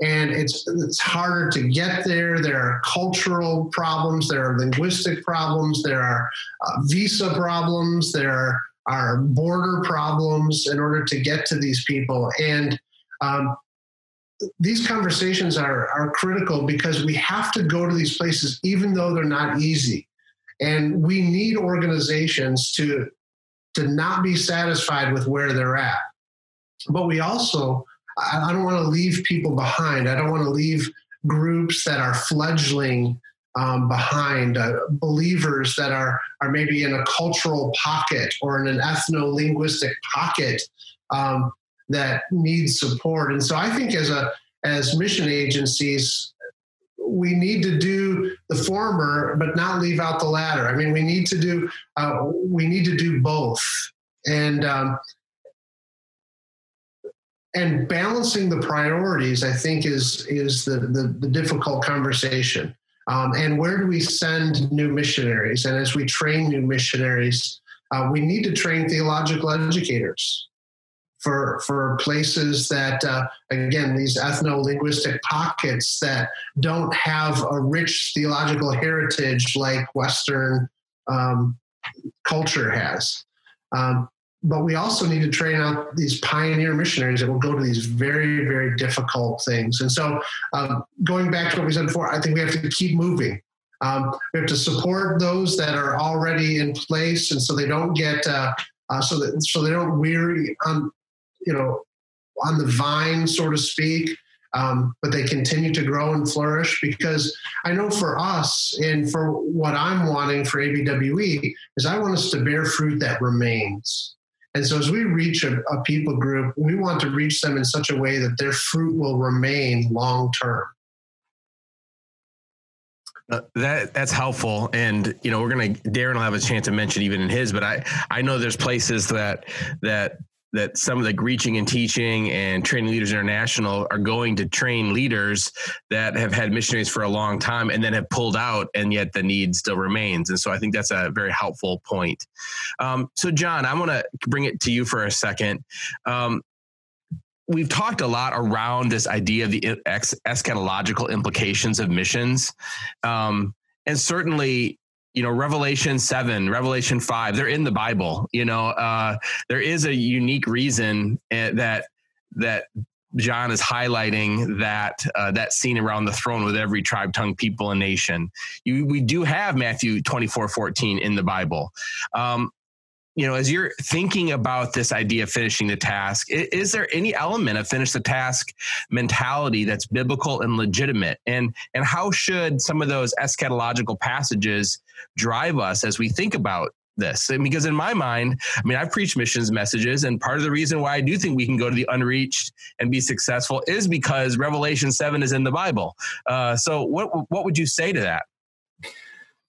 And it's it's harder to get there. There are cultural problems, there are linguistic problems, there are uh, visa problems, there are border problems in order to get to these people, and um, these conversations are are critical because we have to go to these places even though they're not easy, and we need organizations to to not be satisfied with where they're at, but we also I, don't want to leave people behind. I don't want to leave groups that are fledgling um, behind, uh, believers that are are maybe in a cultural pocket or in an ethno linguistic pocket um, that needs support. And so I think as a as mission agencies, we need to do the former, but not leave out the latter. I mean, we need to do uh, we need to do both. And um, and balancing the priorities, I think, is is the the, the difficult conversation. Um, and where do we send new missionaries? And as we train new missionaries, uh, we need to train theological educators for for places that uh, again these ethno linguistic pockets that don't have a rich theological heritage like Western um, culture has. Um, but we also need to train out these pioneer missionaries that will go to these very, very difficult things. And so, um, going back to what we said before, I think we have to keep moving. Um, we have to support those that are already in place, and so they don't get uh, uh, so that so they don't weary on you know on the vine, so to speak. Um, but they continue to grow and flourish because I know for us and for what I'm wanting for ABWE is I want us to bear fruit that remains. And so, as we reach a, a, people group, we want to reach them in such a way that their fruit will remain long term. Uh, that that's helpful, and you know we're gonna Darren will have a chance to mention even in his, but I I know there's places that that that some of the reaching and teaching and training leaders international are going to train leaders that have had missionaries for a long time and then have pulled out and yet the need still remains. And so i think that's a very helpful point. Um, so john i want to bring it to you for a second. Um, we've talked a lot around this idea of the eschatological implications of missions. Um, and certainly you know revelation 7 revelation 5 they're in the bible you know uh, there is a unique reason eh, that that john is highlighting that uh, that scene around the throne with every tribe tongue people and nation you, we do have matthew 24 14 in the bible um, you know, as you're thinking about this idea of finishing the task, is, there any element of finish the task mentality that's biblical and legitimate? And and how should some of those eschatological passages drive us as we think about this? And because in my mind, I mean, I've preached missions messages, and part of the reason why I do think we can go to the unreached and be successful is because Revelation seven is in the Bible. Uh, so, what what would you say to that?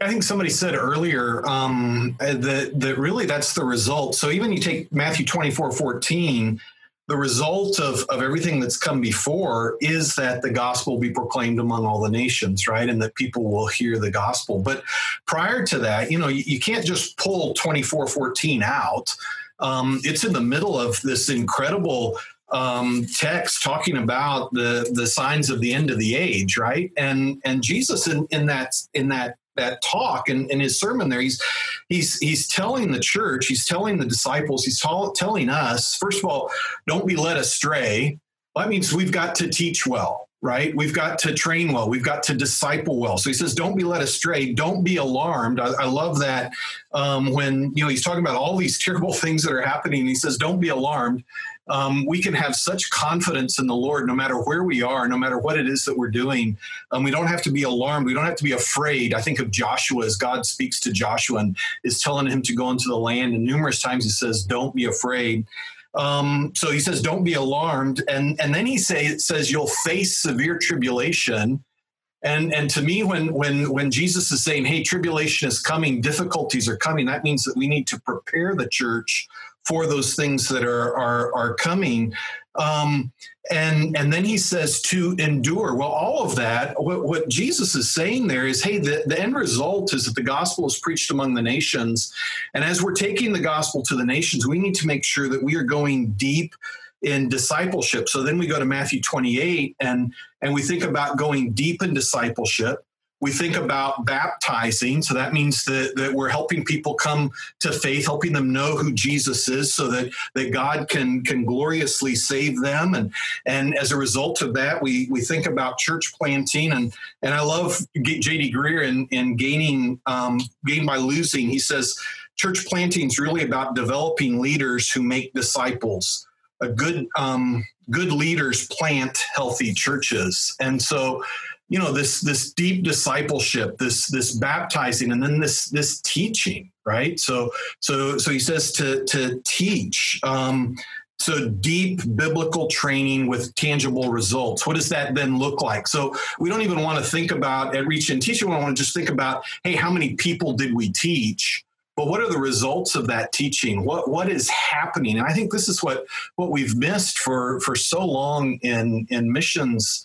I think somebody said earlier um, that that really that's the result. So even you take Matthew 24, 14, the result of, of everything that's come before is that the gospel be proclaimed among all the nations, right? And that people will hear the gospel. But prior to that, you know, you, you can't just pull 24, 14 out. Um, it's in the middle of this incredible um, text talking about the the signs of the end of the age, right? And and Jesus in, in that in that that talk and in, his sermon there he's he's he's telling the church he's telling the disciples he's telling us first of all don't be led astray that means we've got to teach well right? We've got to train well. We've got to disciple well. So he says, don't be led astray. Don't be alarmed. I, I love that um, when, you know, he's talking about all these terrible things that are happening. He says, don't be alarmed. Um, we can have such confidence in the Lord no matter where we are, no matter what it is that we're doing. Um, we don't have to be alarmed. We don't have to be afraid. I think of Joshua as God speaks to Joshua and is telling him to go into the land. And numerous times he says, don't be afraid. Um, so he says, "Don't be alarmed," and and then he say, says, "You'll face severe tribulation." And and to me, when when when Jesus is saying, "Hey, tribulation is coming, difficulties are coming," that means that we need to prepare the church for those things that are are, are coming. Um, and and then he says to endure. Well, all of that, what, what Jesus is saying there is, hey, the, the end result is that the gospel is preached among the nations, and as we're taking the gospel to the nations, we need to make sure that we are going deep in discipleship. So then we go to Matthew 28 and and we think about going deep in discipleship we think about baptizing. So that means that, that we're helping people come to faith, helping them know who Jesus is so that, that God can, can gloriously save them. And, and as a result of that, we, we think about church planting. And, and I love J.D. Greear in, in gaining, um, gain by losing. He says, church planting is really about developing leaders who make disciples. A good, um, good leaders plant healthy churches. And so, you know this this deep discipleship this this baptizing and then this this teaching right? So so so he says to to teach um so deep biblical training with tangible results. What does that then look like? So we don't even want to think about at reach and teaching we want to just think about hey how many people did we teach? But what are the results of that teaching? What what is happening? And i think this is what what we've missed for for so long in in missions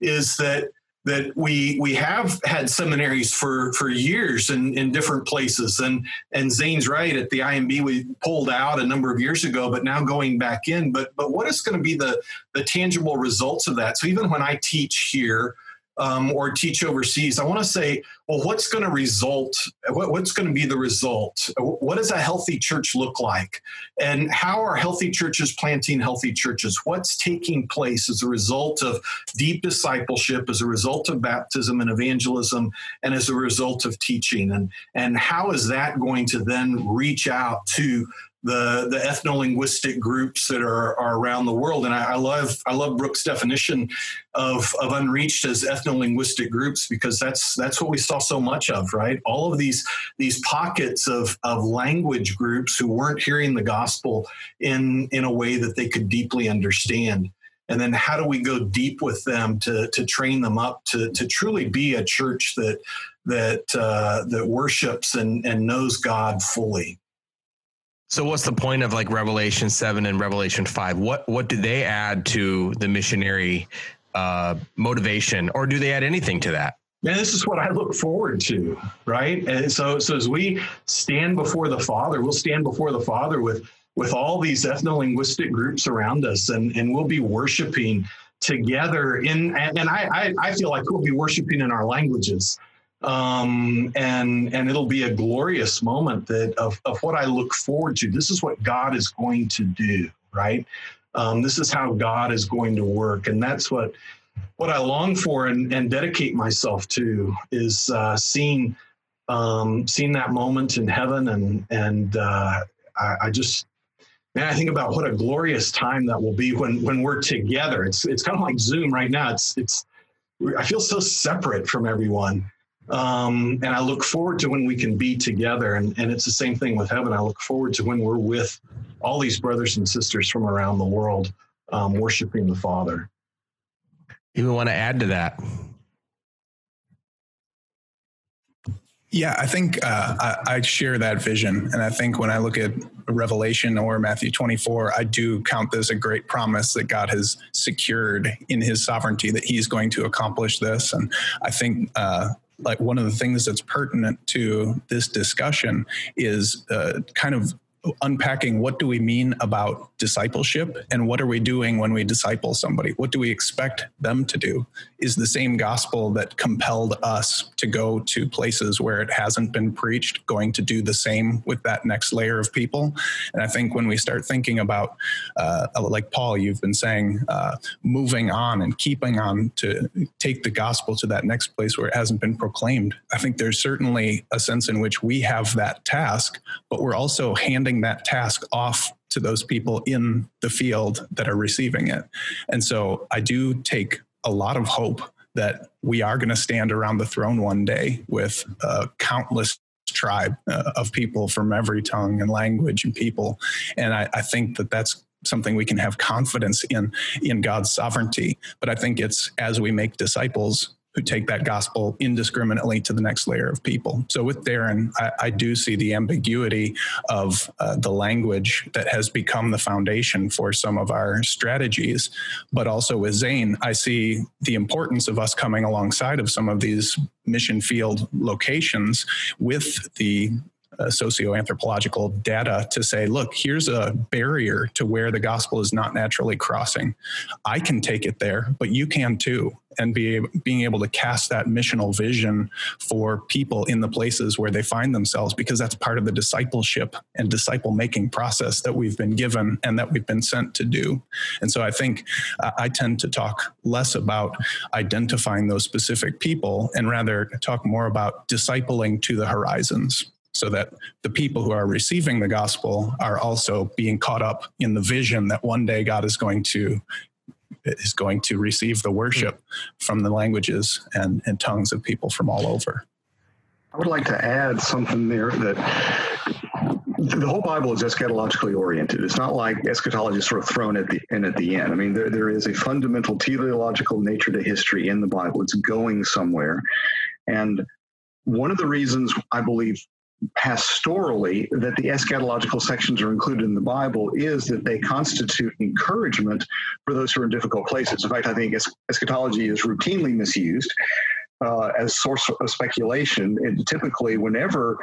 is that that we we have had seminaries for for years in, in different places. And and Zane's right at the IMB we pulled out a number of years ago but now going back in but but what is going to be the the tangible results of that? So even when I teach here um, or teach overseas, I want to say, well, what's going to result? What, what's going to be the result? What does a healthy church look like? And how are healthy churches planting healthy churches? What's taking place as a result of deep discipleship, as a result of baptism and evangelism, and as a result of teaching? And, and how is that going to then reach out to the the ethno-linguistic groups that are, are around the world. And I, I, love I love Brooks' definition of, of unreached as ethno-linguistic groups because that's that's what we saw so much of, right? All of these these pockets of, of language groups who weren't hearing the gospel in in a way that they could deeply understand. And then how do we go deep with them to, to train them up to, to truly be a church that that uh, that worships and, and knows God fully? So what's the point of like Revelation 7 and Revelation 5? What what do they add to the missionary uh, motivation or do they add anything to that? Man, this is what I look forward to, right? And so so as we stand before the Father, we'll stand before the Father with with all these ethno-linguistic groups around us and, and we'll be worshiping together in and, and I, I I feel like we'll be worshiping in our languages um, and and it'll be a glorious moment that of, of what I look forward to. This is what God is going to do, right? Um, this is how God is going to work, and that's what what I long for and, and dedicate myself to is uh, seeing um, seeing that moment in heaven, and and uh, I, I just man, I think about what a glorious time that will be when when we're together. It's it's kind of like Zoom right now. It's it's I feel so separate from everyone um, and I look forward to when we can be together. And, and it's the same thing with heaven. I look forward to when we're with all these brothers and sisters from around the world um, worshiping the Father. You want to add to that? Yeah, I think uh, I, I, share that vision. And I think when I look at Revelation or Matthew 24, I do count this a great promise that God has secured in his sovereignty that he's going to accomplish this. And I think uh, like one of the things that's pertinent to this discussion is uh, kind of unpacking what do we mean about discipleship and what are we doing when we disciple somebody? What do we expect them to do? Is the same gospel that compelled us to go to places where it hasn't been preached going to do the same with that next layer of people? And I think when we start thinking about, uh, like Paul, you've been saying, uh, moving on and keeping on to take the gospel to that next place where it hasn't been proclaimed, I think there's certainly a sense in which we have that task, but we're also handing that task off to those people in the field that are receiving it. And so I do take a lot of hope that we are going to stand around the throne one day with uh, countless tribe uh, of people from every tongue and language and people. And I, I think that that's something we can have confidence in in God's sovereignty. But I think it's as we make disciples who take that gospel indiscriminately to the next layer of people. So with Darren, I, I do see the ambiguity of uh, the language that has become the foundation for some of our strategies. But also with Zane, I see the importance of us coming alongside of some of these mission field locations with the uh, socioanthropological data to say, look, here's a barrier to where the gospel is not naturally crossing. I can take it there, but you can too. And be being able to cast that missional vision for people in the places where they find themselves, because that's part of the discipleship and disciple making process that we've been given and that we've been sent to do. And so I think uh, I tend to talk less about identifying those specific people and rather talk more about discipling to the horizons so that the people who are receiving the gospel are also being caught up in the vision that one day God is going to is going to receive the worship from the languages and, and tongues of people from all over. I would like to add something there that the whole Bible is eschatologically oriented. It's not like eschatology is sort of thrown at the in at the end. I mean, there, there is a fundamental teleological nature to history in the Bible. It's going somewhere. And one of the reasons I believe pastorally that the eschatological sections are included in the Bible is that they constitute encouragement for those who are in difficult places. In fact, I think eschatology is routinely misused uh, as source of speculation. And typically, whenever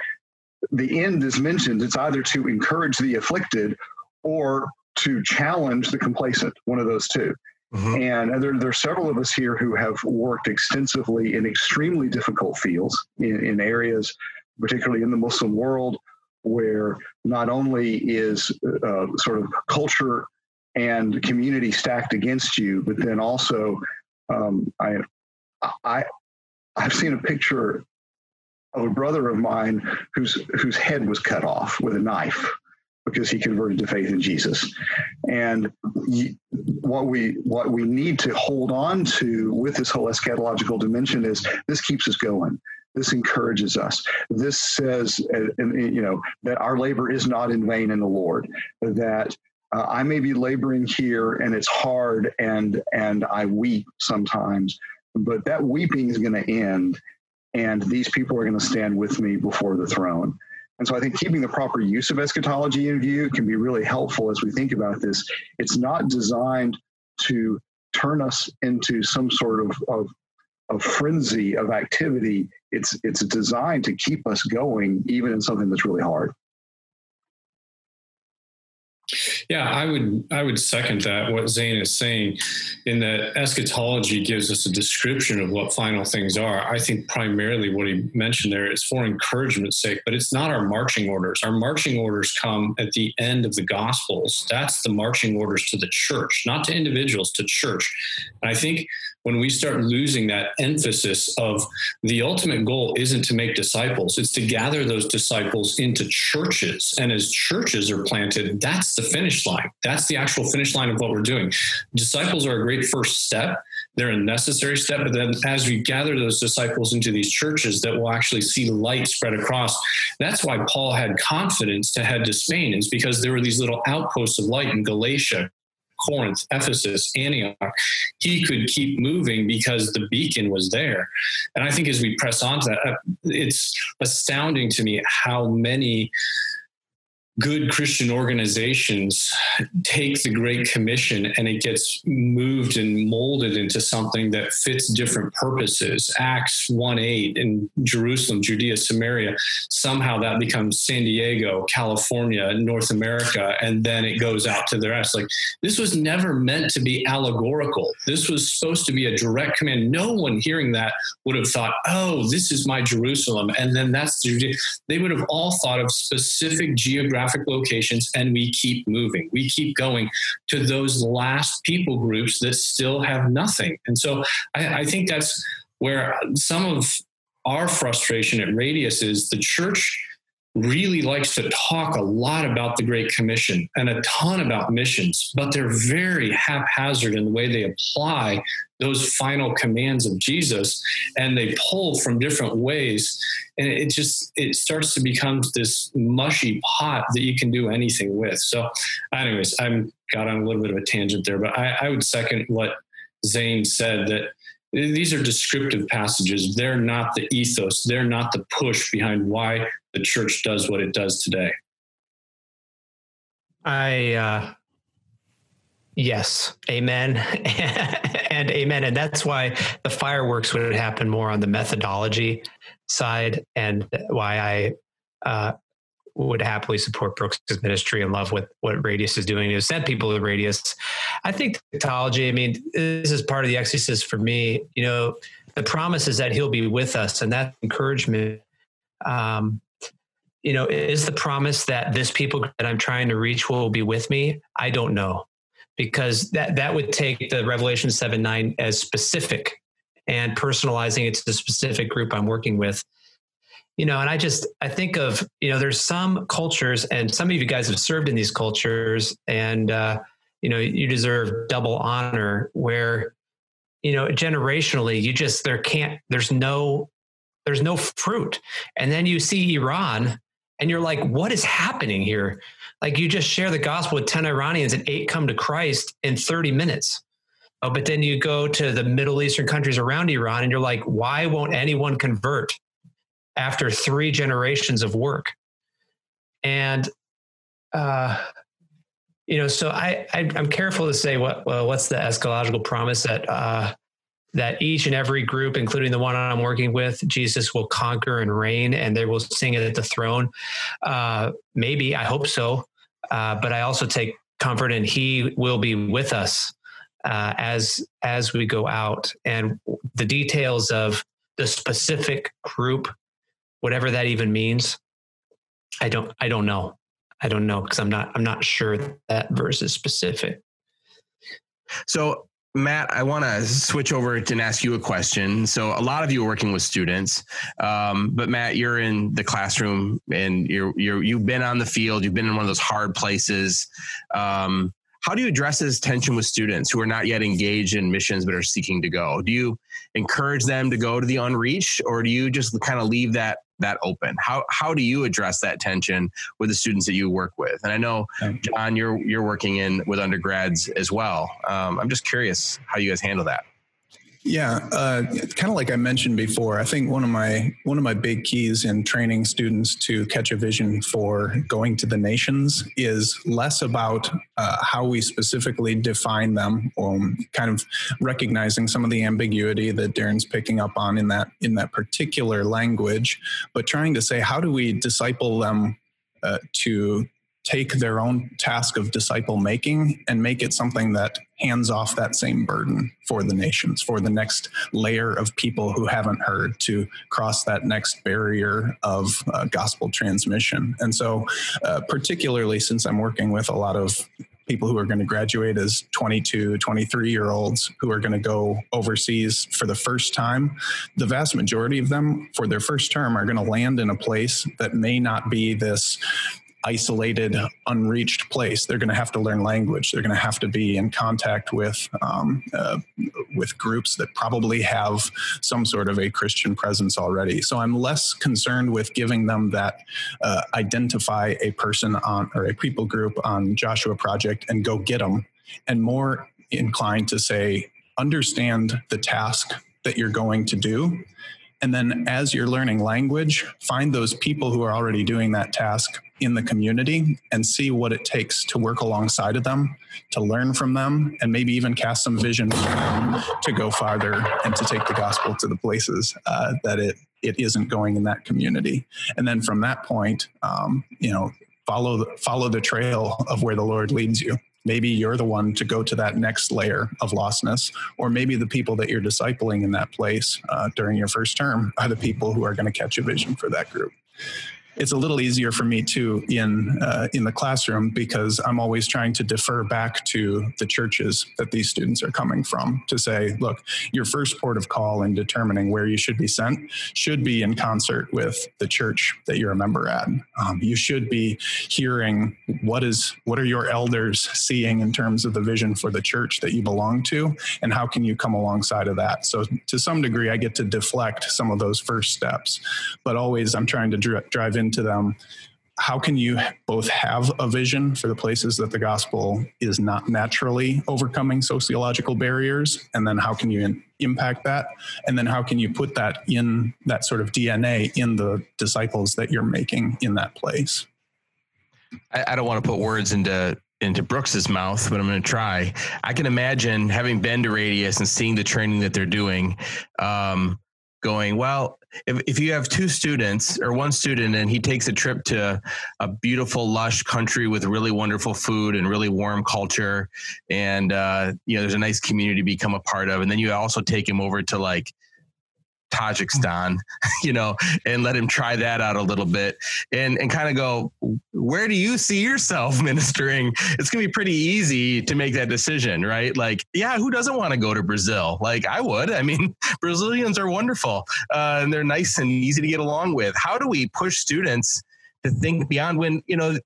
the end is mentioned, it's either to encourage the afflicted or to challenge the complacent, one of those 2 mm-hmm. And there, there, are several of us here who have worked extensively in extremely difficult fields in, in areas particularly in the Muslim world, where not only is uh, sort of culture and community stacked against you, but then also um, I, I, I've seen a picture of a brother of mine whose whose head was cut off with a knife because he converted to faith in Jesus. And what we what we need to hold on to with this whole eschatological dimension is this keeps us going. This encourages us. This says, you know, that our labor is not in vain in the Lord. That uh, I may be laboring here, and it's hard, and and I weep sometimes, but that weeping is going to end, and these people are going to stand with me before the throne. And so I think keeping the proper use of eschatology in view can be really helpful as we think about this. It's not designed to turn us into some sort of, of a frenzy of activity. It's it's designed to keep us going, even in something that's really hard. Yeah, I would I would second that what Zane is saying, in that eschatology gives us a description of what final things are. I think primarily what he mentioned there is for encouragement's sake, but it's not our marching orders. Our marching orders come at the end of the Gospels. That's the marching orders to the church, not to individuals, to church. And I think when we start losing that emphasis of the ultimate goal isn't to make disciples, it's to gather those disciples into churches. And as churches are planted, that's the finish line. That's the actual finish line of what we're doing. Disciples are a great first step. They're a necessary step. But then as we gather those disciples into these churches that will actually see light spread across, that's why Paul had confidence to head to Spain, is because there were these little outposts of light in Galatia Corinth, Ephesus, Antioch, he could keep moving because the beacon was there. And I think as we press on to that, uh, it's astounding to me how many good Christian organizations take the Great Commission and it gets moved and molded into something that fits different purposes. Acts 1 8 in Jerusalem, Judea, Samaria, somehow that becomes San Diego, California, North America, and then it goes out to the rest. Like this was never meant to be allegorical. This was supposed to be a direct command. No one hearing that would have thought, oh, this is my Jerusalem. And then that's Judea. They would have all thought of specific geographic geographic locations and we keep moving. We keep going to those last people groups that still have nothing. And so I, I think that's where some of our frustration at Radius is the church really likes to talk a lot about the Great Commission and a ton about missions, but they're very haphazard in the way they apply those final commands of Jesus and they pull from different ways. And it just it starts to become this mushy pot that you can do anything with. So, anyways, I'm got on a little bit of a tangent there, but I, I would second what Zane said that these are descriptive passages. They're not the ethos. They're not the push behind why the church does what it does today. I, uh, yes, amen, and amen. And that's why the fireworks would happen more on the methodology side, and why I uh, would happily support Brooks' ministry and love what what Radius is doing to send people to Radius. I think technology. I mean, this is part of the exercise for me. You know, the promise is that He'll be with us, and that encouragement. Um, you know, is the promise that this people that I'm trying to reach will be with me? I don't know, because that that would take the Revelation seven nine as specific and personalizing it to the specific group I'm working with you know and i just i think of you know there's some cultures and some of you guys have served in these cultures and uh, you know you deserve double honor where you know generationally you just there can't there's no there's no fruit. And then you see iran and you're like what is happening here? Like you just share the gospel with 10 iranians and eight come to christ in 30 minutes. Oh, but then you go to the middle eastern countries around iran and you're like why won't anyone convert after three generations of work. And, uh, you know, so I, I am careful to say what well, what's the eschatological promise that uh, that each and every group, including the one I'm working with, Jesus will conquer and reign, and they will sing it at the throne. Uh, maybe I hope so, uh, but I also take comfort in He will be with us uh, as as we go out, and the details of the specific group whatever that even means. I don't I don't know. I don't know because I'm not I'm not sure that verse is specific. So Matt, I want to switch over and ask you a question. So, a lot of you are working with students, um, but Matt, you're in the classroom and you're you're you've been on the field. You've been in one of those hard places. Um, how do you address this tension with students who are not yet engaged in missions but are seeking to go? Do you encourage them to go to the unreached, or do you just kind of leave that that open? How how do you address that tension with the students that you work with? And I know John, you're you're working in with undergrads as well. Um, I'm just curious how you guys handle that. Yeah, uh, kind of like I mentioned before, I think one of my one of my big keys in training students to catch a vision for going to the nations is less about uh, how we specifically define them, or um, kind of recognizing some of the ambiguity that Darren's picking up on in that in that particular language, but trying to say how do we disciple them uh, to take their own task of disciple making and make it something that hands off that same burden for the nations, for the next layer of people who haven't heard to cross that next barrier of uh, gospel transmission. And so, uh, particularly since I'm working with a lot of people who are going to graduate as 22, 23 year olds who are going to go overseas for the first time, the vast majority of them for their first term are going to land in a place that may not be this isolated, unreached place. They're going to have to learn language. They're going to have to be in contact with um, uh, with groups that probably have some sort of a Christian presence already. So I'm less concerned with giving them that uh, identify a person on or a people group on Joshua Project and go get them, and more inclined to say understand the task that you're going to do and then as you're learning language, find those people who are already doing that task in the community and see what it takes to work alongside of them, to learn from them, and maybe even cast some vision to go farther and to take the gospel to the places uh, that it it isn't going in that community. And then from that point, um, you know, follow the, follow the trail of where the Lord leads you. Maybe you're the one to go to that next layer of lostness, or maybe the people that you're discipling in that place uh, during your first term are the people who are going to catch a vision for that group it's a little easier for me too in uh, in the classroom because I'm always trying to defer back to the churches that these students are coming from to say, look, your first port of call in determining where you should be sent should be in concert with the church that you're a member at. Um, you should be hearing what is what are your elders seeing in terms of the vision for the church that you belong to, and how can you come alongside of that. So to some degree, I get to deflect some of those first steps, but always I'm trying to dri- drive in into them how can you both have a vision for the places that the gospel is not naturally overcoming sociological barriers? And then how can you in, impact that? And then how can you put that in that sort of dna in the disciples that you're making in that place? I, I don't want to put words into into Brooks's mouth, but I'm going to try. I can imagine having been to Radius and seeing the training that they're doing, um, going, well, if, if you have two students or one student and he takes a trip to a beautiful, lush country with really wonderful food and really warm culture, and uh, you know, there's a nice community to become a part of, and then you also take him over to like Tajikistan, you know, and let him try that out a little bit and, and kind of go, where do you see yourself ministering? It's going to be pretty easy to make that decision, right? Like, yeah, who doesn't want to go to Brazil? Like, I would. I mean, Brazilians are wonderful uh, and they're nice and easy to get along with. How do we push students? to think beyond when you know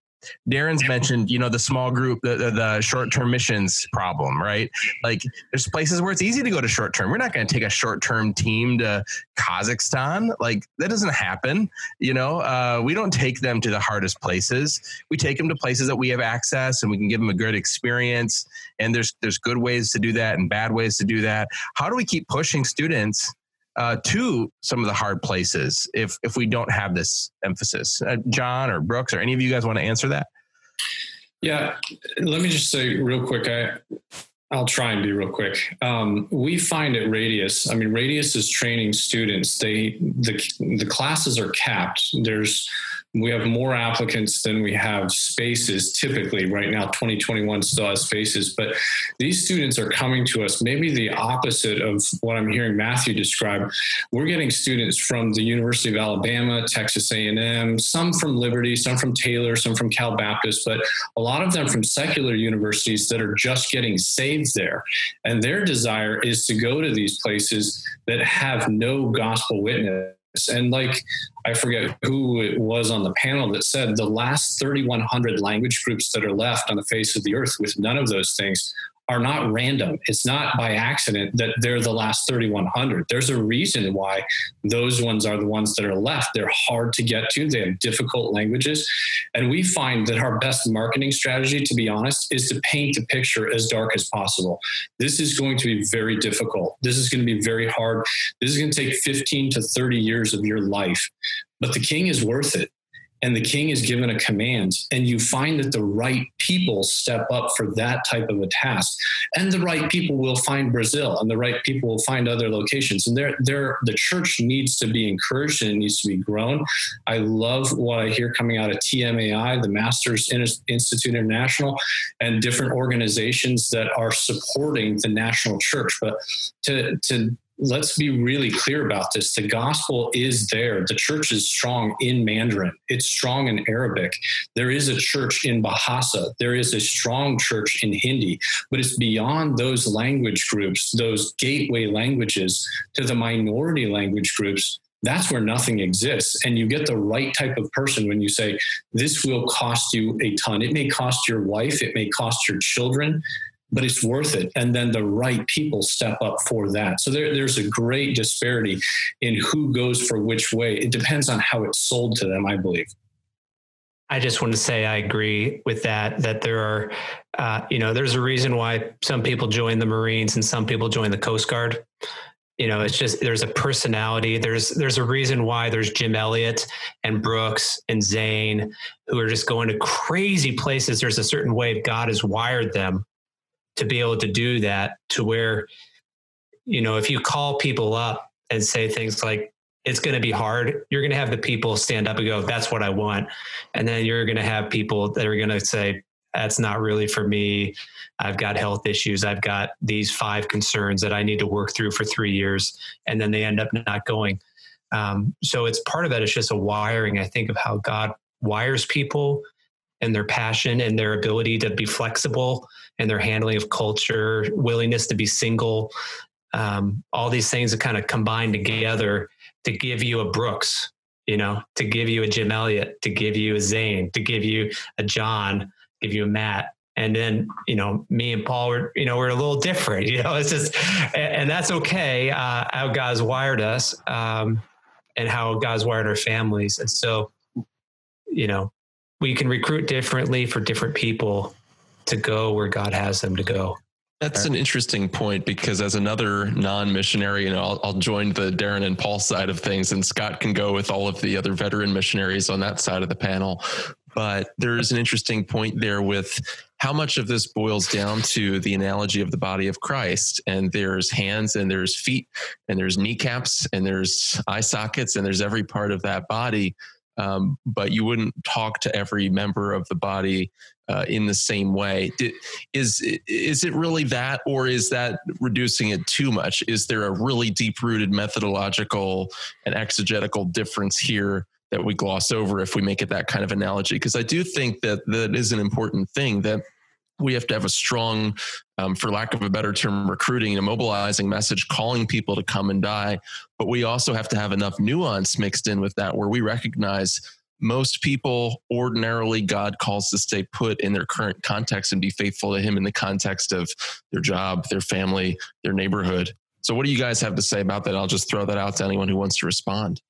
Darren's mentioned, you know, the small group, the, the, the short term missions problem, right? Like there's places where it's easy to go to short term. We're not going to take a short term team to Kazakhstan. Like that doesn't happen. You know, uh, we don't take them to the hardest places. We take them to places that we have access and we can give them a good experience. And there's, there's good ways to do that and bad ways to do that. How do we keep pushing students uh, to some of the hard places if if we don't have this emphasis. Uh, John or Brooks or any of you guys want to answer that? Yeah, let me just say real quick. I I'll try and be real quick. Um, we find at Radius, I mean, Radius is training students. They the the classes are capped. There's we have more applicants than we have spaces typically. Right now 2021 still has spaces but these students are coming to us. Maybe the opposite of what i'm hearing matthew describe. We're getting students from the university of alabama texas a&m some from liberty some from taylor some from cal baptist but a lot of them from secular universities that are just getting saved there. And their desire is to go to these places that have no gospel witness and like, I forget who it was on the panel that said the last 3,100 language groups that are left on the face of the earth with none of those things are not random. It's not by accident that they're the last 3,100. There's a reason why those ones are the ones that are left. They're hard to get to, they have difficult languages. And we find that our best marketing strategy, to be honest, is to paint the picture as dark as possible. This is going to be very difficult. This is going to be very hard. This is going to take 15 to 30 years of your life. But the king is worth it and the king is given a command and you find that the right people step up for that type of a task. And the right people will find brazil and the right people will find other locations. And there there the church needs to be encouraged and it needs to be grown. I love what i hear coming out of tmai the masters institute international and different organizations that are supporting the national church. But to to let's be really clear about this. The gospel is there. The church is strong in Mandarin, it's strong in Arabic. There is a church in Bahasa, there is a strong church in Hindi, but it's beyond those language groups, those gateway languages to the minority language groups. That's where nothing exists. And you get the right type of person when you say, This will cost you a ton. It may cost your wife, it may cost your children, but it's worth it. And then the right people step up for that. So there, there's a great disparity in who goes for which way. It depends on how it's sold to them, I believe. I just want to say I agree with that. That there are, uh, you know, there's a reason why some people join the Marines and some people join the Coast Guard. you know, it's just there's a personality. There's there's a reason why there's Jim Elliot and Brooks and Zane who are just going to crazy places. There's a certain way God has wired them to be able to do that to where, you know, if you call people up and say things like, it's going to be hard. You're going to have the people stand up and go, that's what I want. And then you're going to have people that are going to say, that's not really for me. I've got health issues. I've got these five concerns that I need to work through for three years. And then they end up not going. Um, so it's part of that. It's just a wiring, I think, of how God wires people and their passion and their ability to be flexible and their handling of culture, willingness to be single. Um, all these things that kind of combine together to give you a Brooks, you know, to give you a Jim Elliot, to give you a Zane, to give you a John, give you a Matt. And then, you know, me and Paul were, you know, we're a little different, you know, it's just, and, that's okay. Uh, how God's wired us um, and how God's wired our families. And so, you know, we can recruit differently for different people to go where God has them to go. That's an interesting point because as another non-missionary, you know, I'll, I'll, join the Darren and Paul side of things, and Scott can go with all of the other veteran missionaries on that side of the panel. But there's an interesting point there with how much of this boils down to the analogy of the body of Christ. And there's hands and there's feet and there's kneecaps and there's eye sockets and there's every part of that body. Um, but you wouldn't talk to every member of the body uh, in the same way. Is is it really that, or is that reducing it too much? Is there a really deep rooted methodological and exegetical difference here that we gloss over if we make it that kind of analogy. Because I do think that that is an important thing that we have to have a strong, um, for lack of a better term, recruiting and mobilizing message, calling people to come and die. But we also have to have enough nuance mixed in with that where we recognize most people ordinarily God calls to stay put in their current context and be faithful to Him in the context of their job, their family, their neighborhood. So, what do you guys have to say about that? I'll just throw that out to anyone who wants to respond.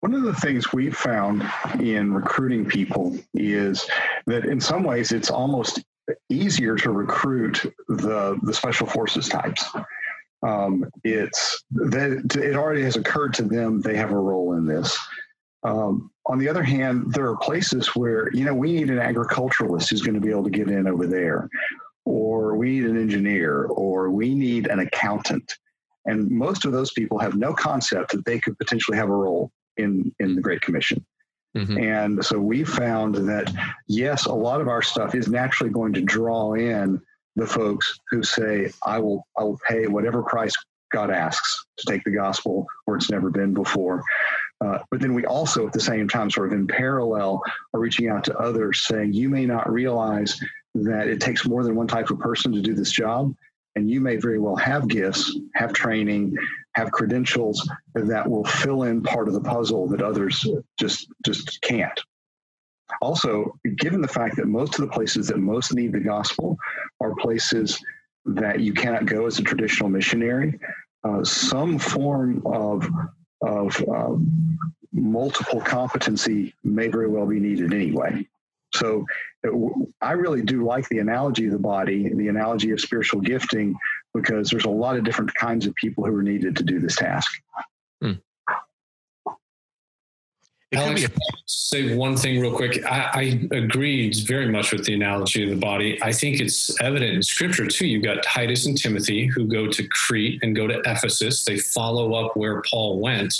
One of the things we've found in recruiting people is that in some ways it's almost easier to recruit the the special forces types. Um, it's that it already has occurred to them they have a role in this. Um, on the other hand, there are places where you know we need an agriculturalist who's going to be able to get in over there, or we need an engineer, or we need an accountant, and most of those people have no concept that they could potentially have a role in in the Great Commission. Mm-hmm. And so we found that yes, a lot of our stuff is naturally going to draw in the folks who say, "I will, I will pay whatever price God asks to take the gospel where it's never been before." Uh, but then we also, at the same time, sort of in parallel, are reaching out to others, saying, "You may not realize that it takes more than one type of person to do this job, and you may very well have gifts, have training, have credentials that will fill in part of the puzzle that others just just can't. Also, given the fact that most of the places that most need the gospel are places that you cannot go as a traditional missionary, uh, some form of of um, multiple competency may very well be needed anyway. So I really do like the analogy of the body, the analogy of spiritual gifting, because there's a lot of different kinds of people who are needed to do this task. Hmm. Alex, a- say one thing real quick. I, I agree very much with the analogy of the body. I think it's evident in scripture too. You've got Titus and Timothy who go to Crete and go to Ephesus. They follow up where Paul went.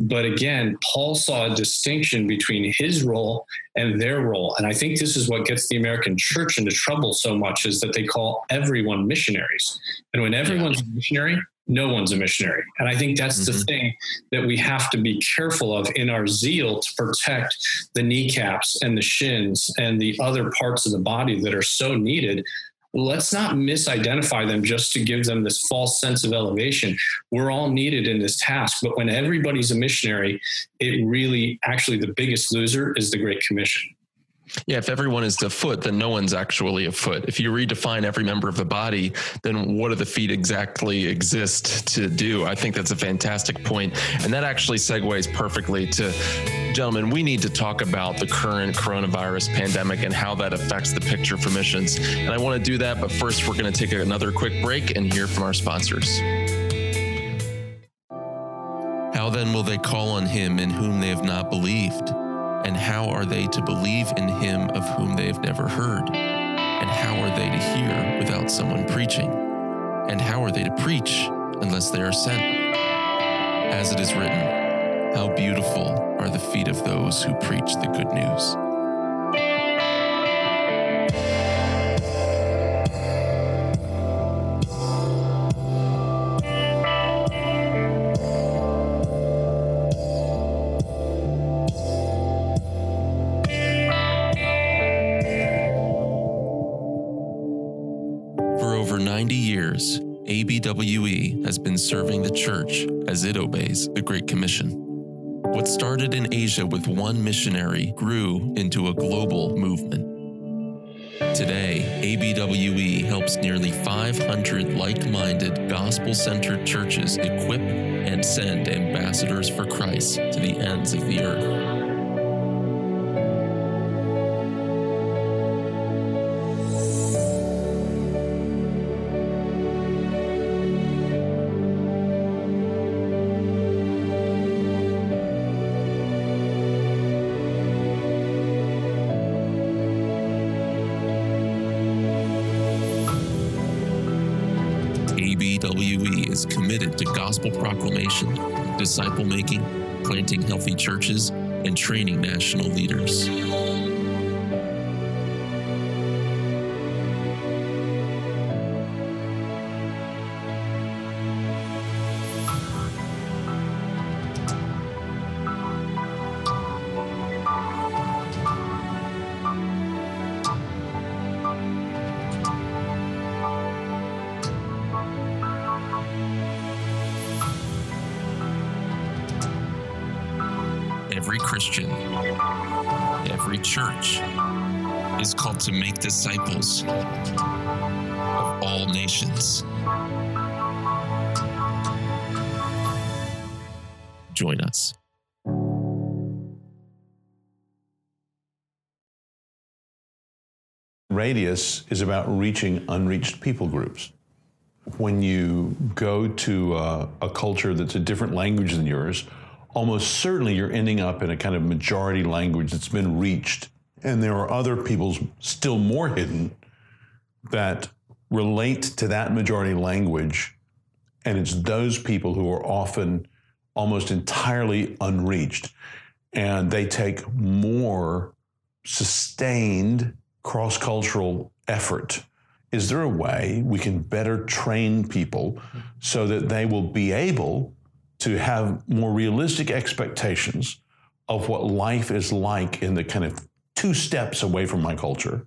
But again, Paul saw a distinction between his role and their role. And I think this is what gets the American church into trouble so much is that they call everyone missionaries. And when everyone's a missionary, no one's a missionary. And I think that's mm-hmm. the thing that we have to be careful of in our zeal to protect the kneecaps and the shins and the other parts of the body that are so needed. Let's not misidentify them just to give them this false sense of elevation. We're all needed in this task, but when everybody's a missionary, it really actually the biggest loser is the Great Commission. Yeah, if everyone is a foot, then no one's actually a foot. If you redefine every member of the body, then what do the feet exactly exist to do? I think that's a fantastic point. And that actually segues perfectly to gentlemen, we need to talk about the current coronavirus pandemic and how that affects the picture for missions. And I want to do that, but first, we're going to take another quick break and hear from our sponsors. How then will they call on him in whom they have not believed? And how are they to believe in him of whom they have never heard? And how are they to hear without someone preaching? And how are they to preach unless they are sent? As it is written, How beautiful are the feet of those who preach the good news. ABWE has been serving the church as it obeys the Great Commission. What started in Asia with one missionary grew into a global movement. Today, ABWE helps nearly 500 like minded, gospel centered churches equip and send ambassadors for Christ to the ends of the earth. Disciple making, planting healthy churches, and training national leaders. Church is called to make disciples of all nations. Join us. Radius is about reaching unreached people groups. When you go to uh, a culture that's a different language than yours, almost certainly you're ending up in a kind of majority language that's been reached. And there are other peoples still more hidden that relate to that majority language. And it's those people who are often almost entirely unreached. And they take more sustained cross cultural effort. Is there a way we can better train people so that they will be able to have more realistic expectations of what life is like in the kind of two steps away from my culture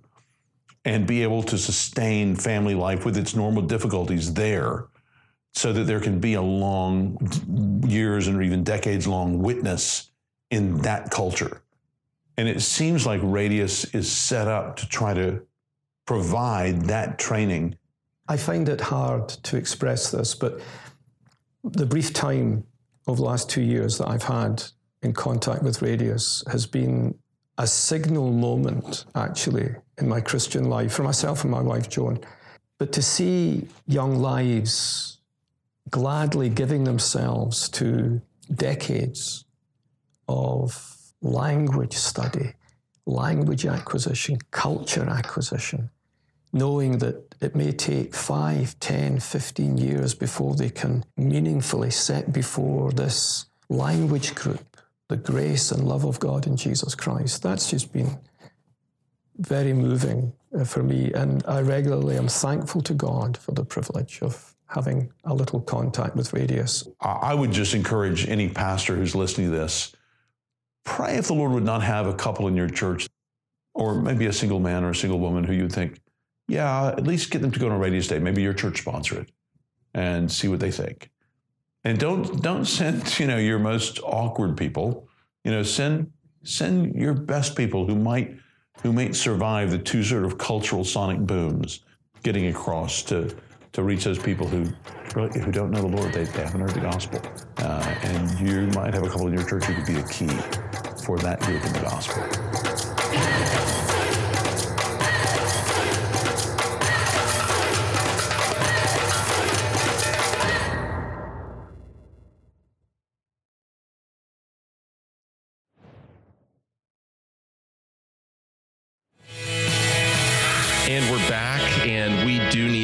and be able to sustain family life with its normal difficulties there so that there can be a long years and even decades long witness in that culture. And it seems like Radius is set up to try to provide that training. I find it hard to express this, but the brief time of the last two years that I've had in contact with Radius has been a signal moment, actually, in my Christian life for myself and my wife, Joan. But to see young lives gladly giving themselves to decades of language study, language acquisition, culture acquisition, knowing that it may take 5, 10, 15 years before they can meaningfully set before this language group the grace and love of God in Jesus Christ. That's just been very moving uh, for me. And I regularly am thankful to God for the privilege of having a little contact with Radius. I would just encourage any pastor who's listening to this pray if the Lord would not have a couple in your church, or maybe a single man or a single woman who you think, yeah, at least get them to go on a radio station. Maybe your church sponsor it and see what they think. And don't don't send you know your most awkward people. You know, send send your best people who might who might survive the two sort of cultural sonic booms getting across to to reach those people who really, who don't know the Lord. They, they haven't heard the gospel, uh, and you might have a couple in your church who could be a key for that group in the gospel.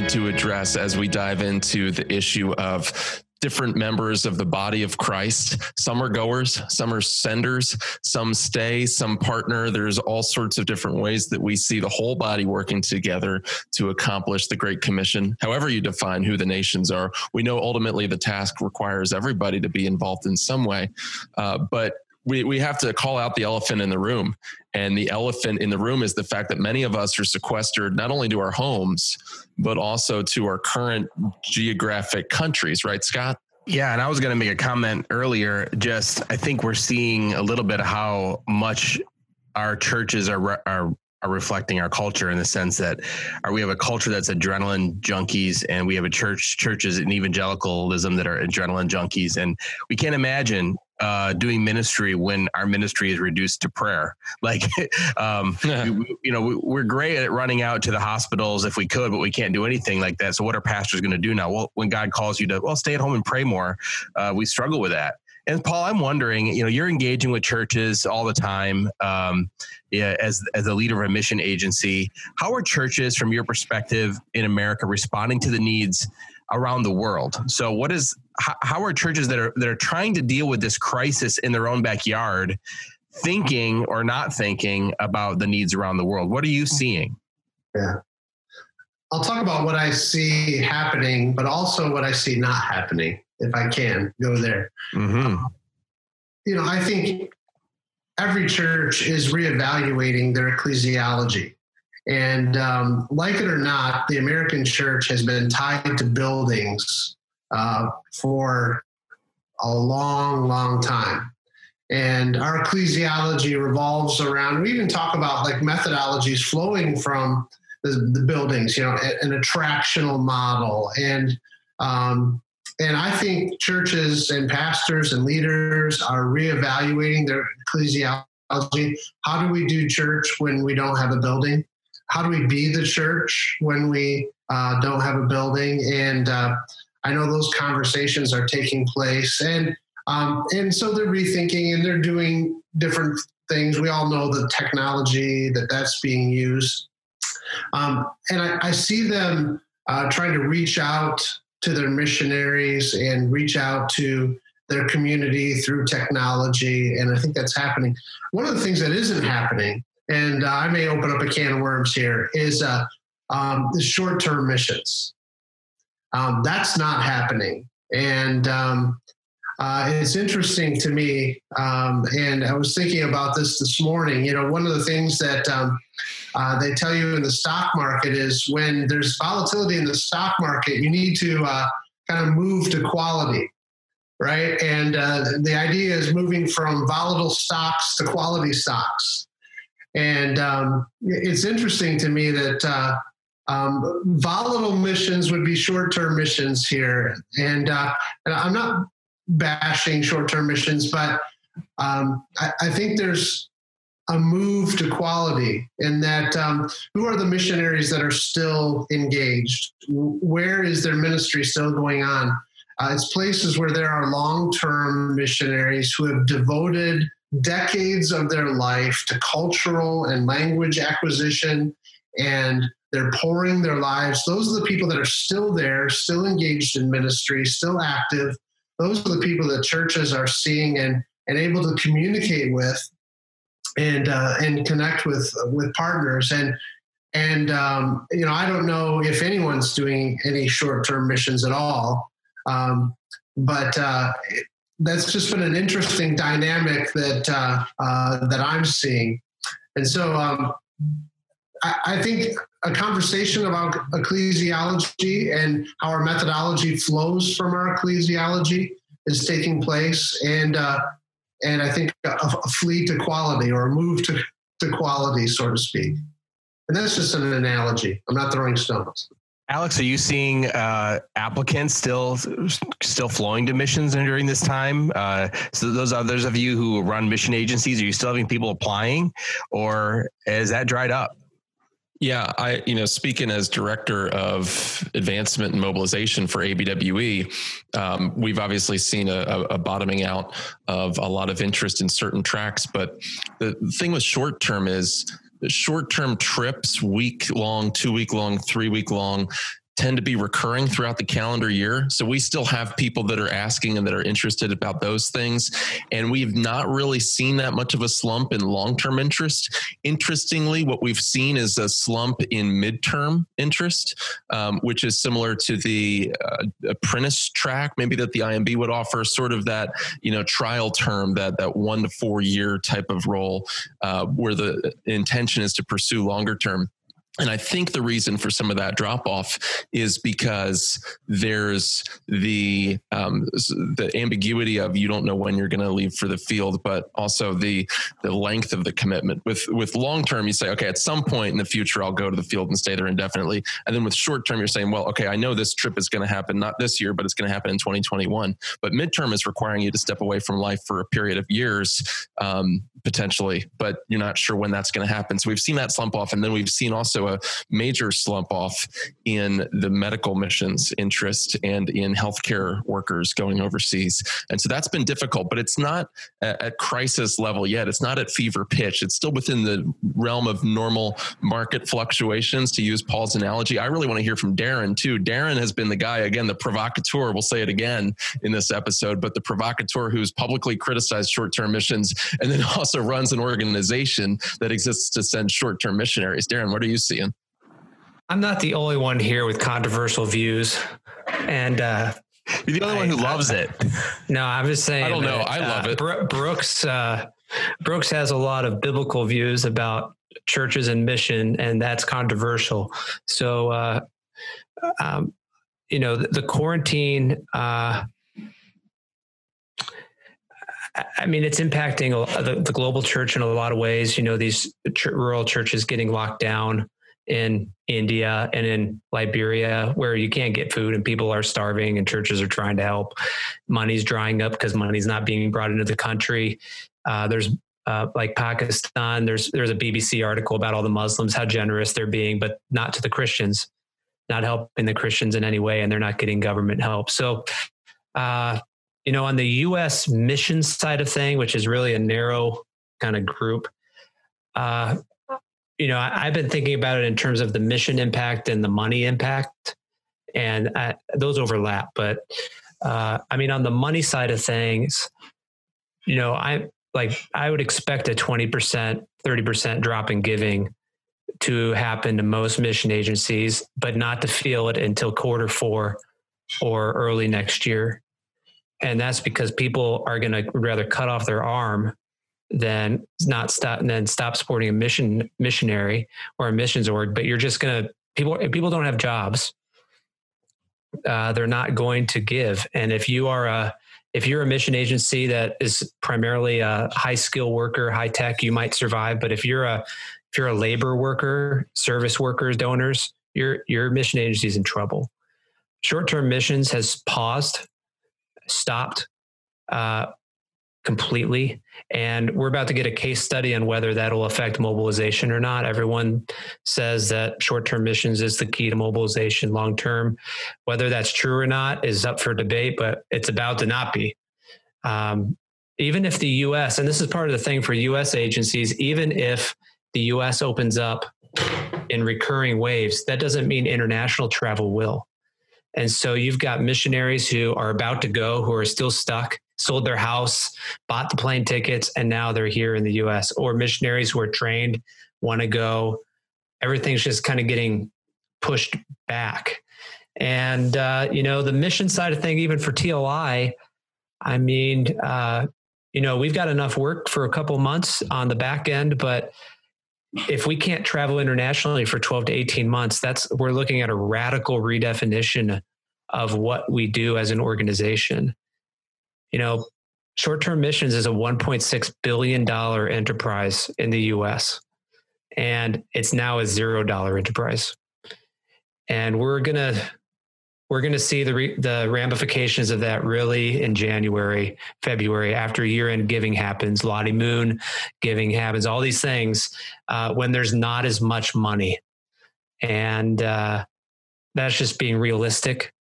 To address as we dive into the issue of different members of the body of Christ. Some are goers, some are senders, some stay, some partner. There's all sorts of different ways that we see the whole body working together to accomplish the Great Commission. However, you define who the nations are, we know ultimately the task requires everybody to be involved in some way. Uh, but we, we have to call out the elephant in the room. And the elephant in the room is the fact that many of us are sequestered not only to our homes, but also to our current geographic countries, right, Scott? Yeah, and I was going to make a comment earlier. Just, I think we're seeing a little bit how much our churches are are are reflecting our culture in the sense that are we have a culture that's adrenaline junkies and we have a church churches in evangelicalism that are adrenaline junkies and we can't imagine uh, doing ministry when our ministry is reduced to prayer. Like, um, we, you know, we, are great at running out to the hospitals if we could, but we can't do anything like that. So, what are pastors going to do now? Well, when God calls you to, well, stay at home and pray more, uh, we struggle with that. And Paul, I'm wondering, you know, you're engaging with churches all the time, um, yeah, as as a leader of a mission agency. How are churches, from your perspective in America, responding to the needs around the world? So, what is how, how are churches that are that are trying to deal with this crisis in their own backyard thinking or not thinking about the needs around the world? What are you seeing? Yeah. I'll talk about what I see happening, but also what I see not happening, if I can go there. Mm-hmm. you know, I think every church is reevaluating their ecclesiology. And um, like it or not, the American church has been tied to buildings uh, for a long, long time. And our ecclesiology revolves around, we even talk about like methodologies flowing from the, the buildings, you know, an attractional model. And, um, and I think churches and pastors and leaders are reevaluating their ecclesiology. How do we do church when we don't have a building? How do we be the church when we uh, don't have a building? And uh, I know those conversations are taking place, and um, and so they're rethinking and they're doing different things. We all know the technology that that's being used, um, and I, I, see them uh, trying to reach out to their missionaries and reach out to their community through technology, and I think that's happening. One of the things that isn't happening, and uh, I may open up a can of worms here, is uh, um, the short-term missions. Um, that's not happening. And um, uh, it's interesting to me. Um, and I was thinking about this this morning. You know, one of the things that um, uh, they tell you in the stock market is when there's volatility in the stock market, you need to uh, kind of move to quality. Right. And uh, the idea is moving from volatile stocks to quality stocks. And um, it's interesting to me that uh, um, volatile missions would be short-term missions here, and, uh, and I'm not bashing short-term missions, but um, I, I, think there's a move to quality in that um, who are the missionaries that are still engaged? Where is their ministry still going on? Uh, it's places where there are long-term missionaries who have devoted decades of their life to cultural and language acquisition and they're pouring their lives. Those are the people that are still there, still engaged in ministry, still active. Those are the people that churches are seeing and, and able to communicate with and uh, and connect with with partners. And and um, you know, I don't know if anyone's doing any short term missions at all, um, but uh, that's just been an interesting dynamic that uh, uh that I'm seeing. And so um, I, think a conversation about ecclesiology and how our methodology flows from our ecclesiology is taking place, and uh, and I think a, a flee to quality or a move to, to quality, so to speak. And that's just an analogy. I'm not throwing stones. Alex, are you seeing uh, applicants still still flowing to missions during this time? Uh, so those others of you who run mission agencies, are you still having people applying, or has that dried up? Yeah, I you know speaking as director of advancement and mobilization for ABWE, um, we've obviously seen a, a, bottoming out of a lot of interest in certain tracks. But the thing with short term is short term trips, week long, two week long, three week long, tend to be recurring throughout the calendar year. So we still have people that are asking and that are interested about those things. And we've not really seen that much of a slump in long term interest. Interestingly, what we've seen is a slump in midterm interest, um, which is similar to the uh, apprentice track, maybe that the IMB would offer, sort of that you know trial term, that that one to four year type of role, uh, where the intention is to pursue longer term. And I think the reason for some of that drop off is because there's the um, the ambiguity of you don't know when you're going to leave for the field, but also the the length of the commitment. With with long term, you say, okay, at some point in the future, I'll go to the field and stay there indefinitely. And then with short term, you're saying, well, okay, I know this trip is going to happen not this year, but it's going to happen in 2021. But midterm is requiring you to step away from life for a period of years, um, potentially, but you're not sure when that's going to happen. So we've seen that slump off, and then we've seen also a major slump off in the medical missions interest and in healthcare workers going overseas. And so that's been difficult, but it's not at crisis level yet. It's not at fever pitch. It's still within the realm of normal market fluctuations, to use Paul's analogy. I really want to hear from Darren too. Darren has been the guy, again, the provocateur, we'll say it again in this episode, but the provocateur who's publicly criticized short term missions and then also runs an organization that exists to send short term missionaries. Darren, what are you seeing? I'm not the only one here with controversial views, and uh, you're the only I, one who loves I, it. No, I'm just saying. I don't know. That, I love uh, it. Brooks uh, Brooks has a lot of biblical views about churches and mission, and that's controversial. So, uh, um, you know, the, the quarantine. I mean, it's impacting the, the, global church in a lot of ways. You know, these ch- rural churches getting locked down in India and in Liberia where you can't get food and people are starving and churches are trying to help. Money's drying up because money's not being brought into the country. Uh, there's uh, like Pakistan. There's there's a BBC article about all the Muslims how generous they're being, but not to the Christians, not helping the Christians in any way, and they're not getting government help. So, uh, you know, on the U.S. mission side of thing, which is really a narrow kind of group, uh, you know, I, have been thinking about it in terms of the mission impact and the money impact, and I, those overlap. But uh, I mean, on the money side of things, you know, I like I would expect a twenty percent, thirty percent drop in giving to happen to most mission agencies, but not to feel it until quarter four or early next year. And that's because people are going to rather cut off their arm than not stop and then stop supporting a mission missionary or a missions org but you're just going to people people don't have jobs uh, they're not going to give. And if you are a if you're a mission agency that is primarily a high skill worker high tech you might survive. But if you're a if you're a labor worker service workers donors your your mission agency is in trouble. Short-term missions has paused stopped uh, completely. And we're about to get a case study on whether that'll affect mobilization or not. Everyone says that short term missions is the key to mobilization long term. Whether that's true or not is up for debate, but it's about to not be. Um, even if the US, and this is part of the thing for US agencies, even if the US opens up in recurring waves, that doesn't mean international travel will. And so you've got missionaries who are about to go, who are still stuck sold their house, bought the plane tickets, and now they're here in the US. Or missionaries who are trained, want to go. Everything's just kind of getting pushed back. And, uh, you know, the mission side of thing, even for TLI, I mean, uh, you know, we've got enough work for a couple months on the back end, but if we can't travel internationally for 12 to 18 months, that's we're looking at a radical redefinition of what we do as an organization you know, short term missions is a $1.6 billion enterprise in the US, and it's now a zero dollar enterprise. And we're going to we're going to see the re, the ramifications of that really in January, February, after year end giving happens, Lottie Moon giving happens, all these things uh, when there's not as much money, and uh, that's just being realistic.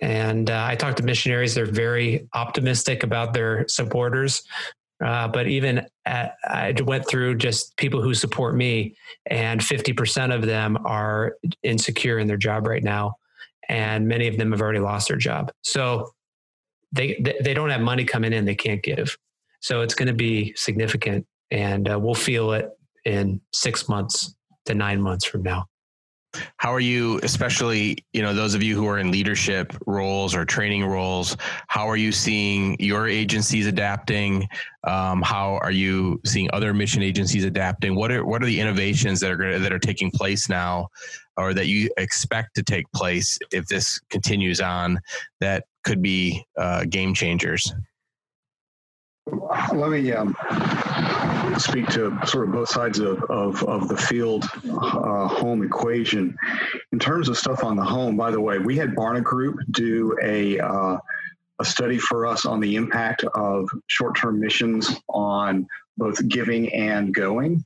And uh, I talk to missionaries; they're very optimistic about their supporters, Uh, but even at, I went through just people who support me, and 50% of them are insecure in their job right now. And many of them have already lost their job. So they, they don't have money coming in, they can't give. So it's going to be significant, and uh, we'll feel it in six months to nine months from now. How are you, especially, you know, those of you who are in leadership roles or training roles, how are you seeing your agencies adapting? Um, how are you seeing other mission agencies adapting? What are what are the innovations that are that are taking place now, or that you expect to take place if this continues on? That could be uh, game changers. Let me um, speak to sort of both sides of, of, of the field uh, home equation. In terms of stuff on the home, by the way, we had Barna Group do a, uh, a study for us on the impact of short term missions on both giving and going.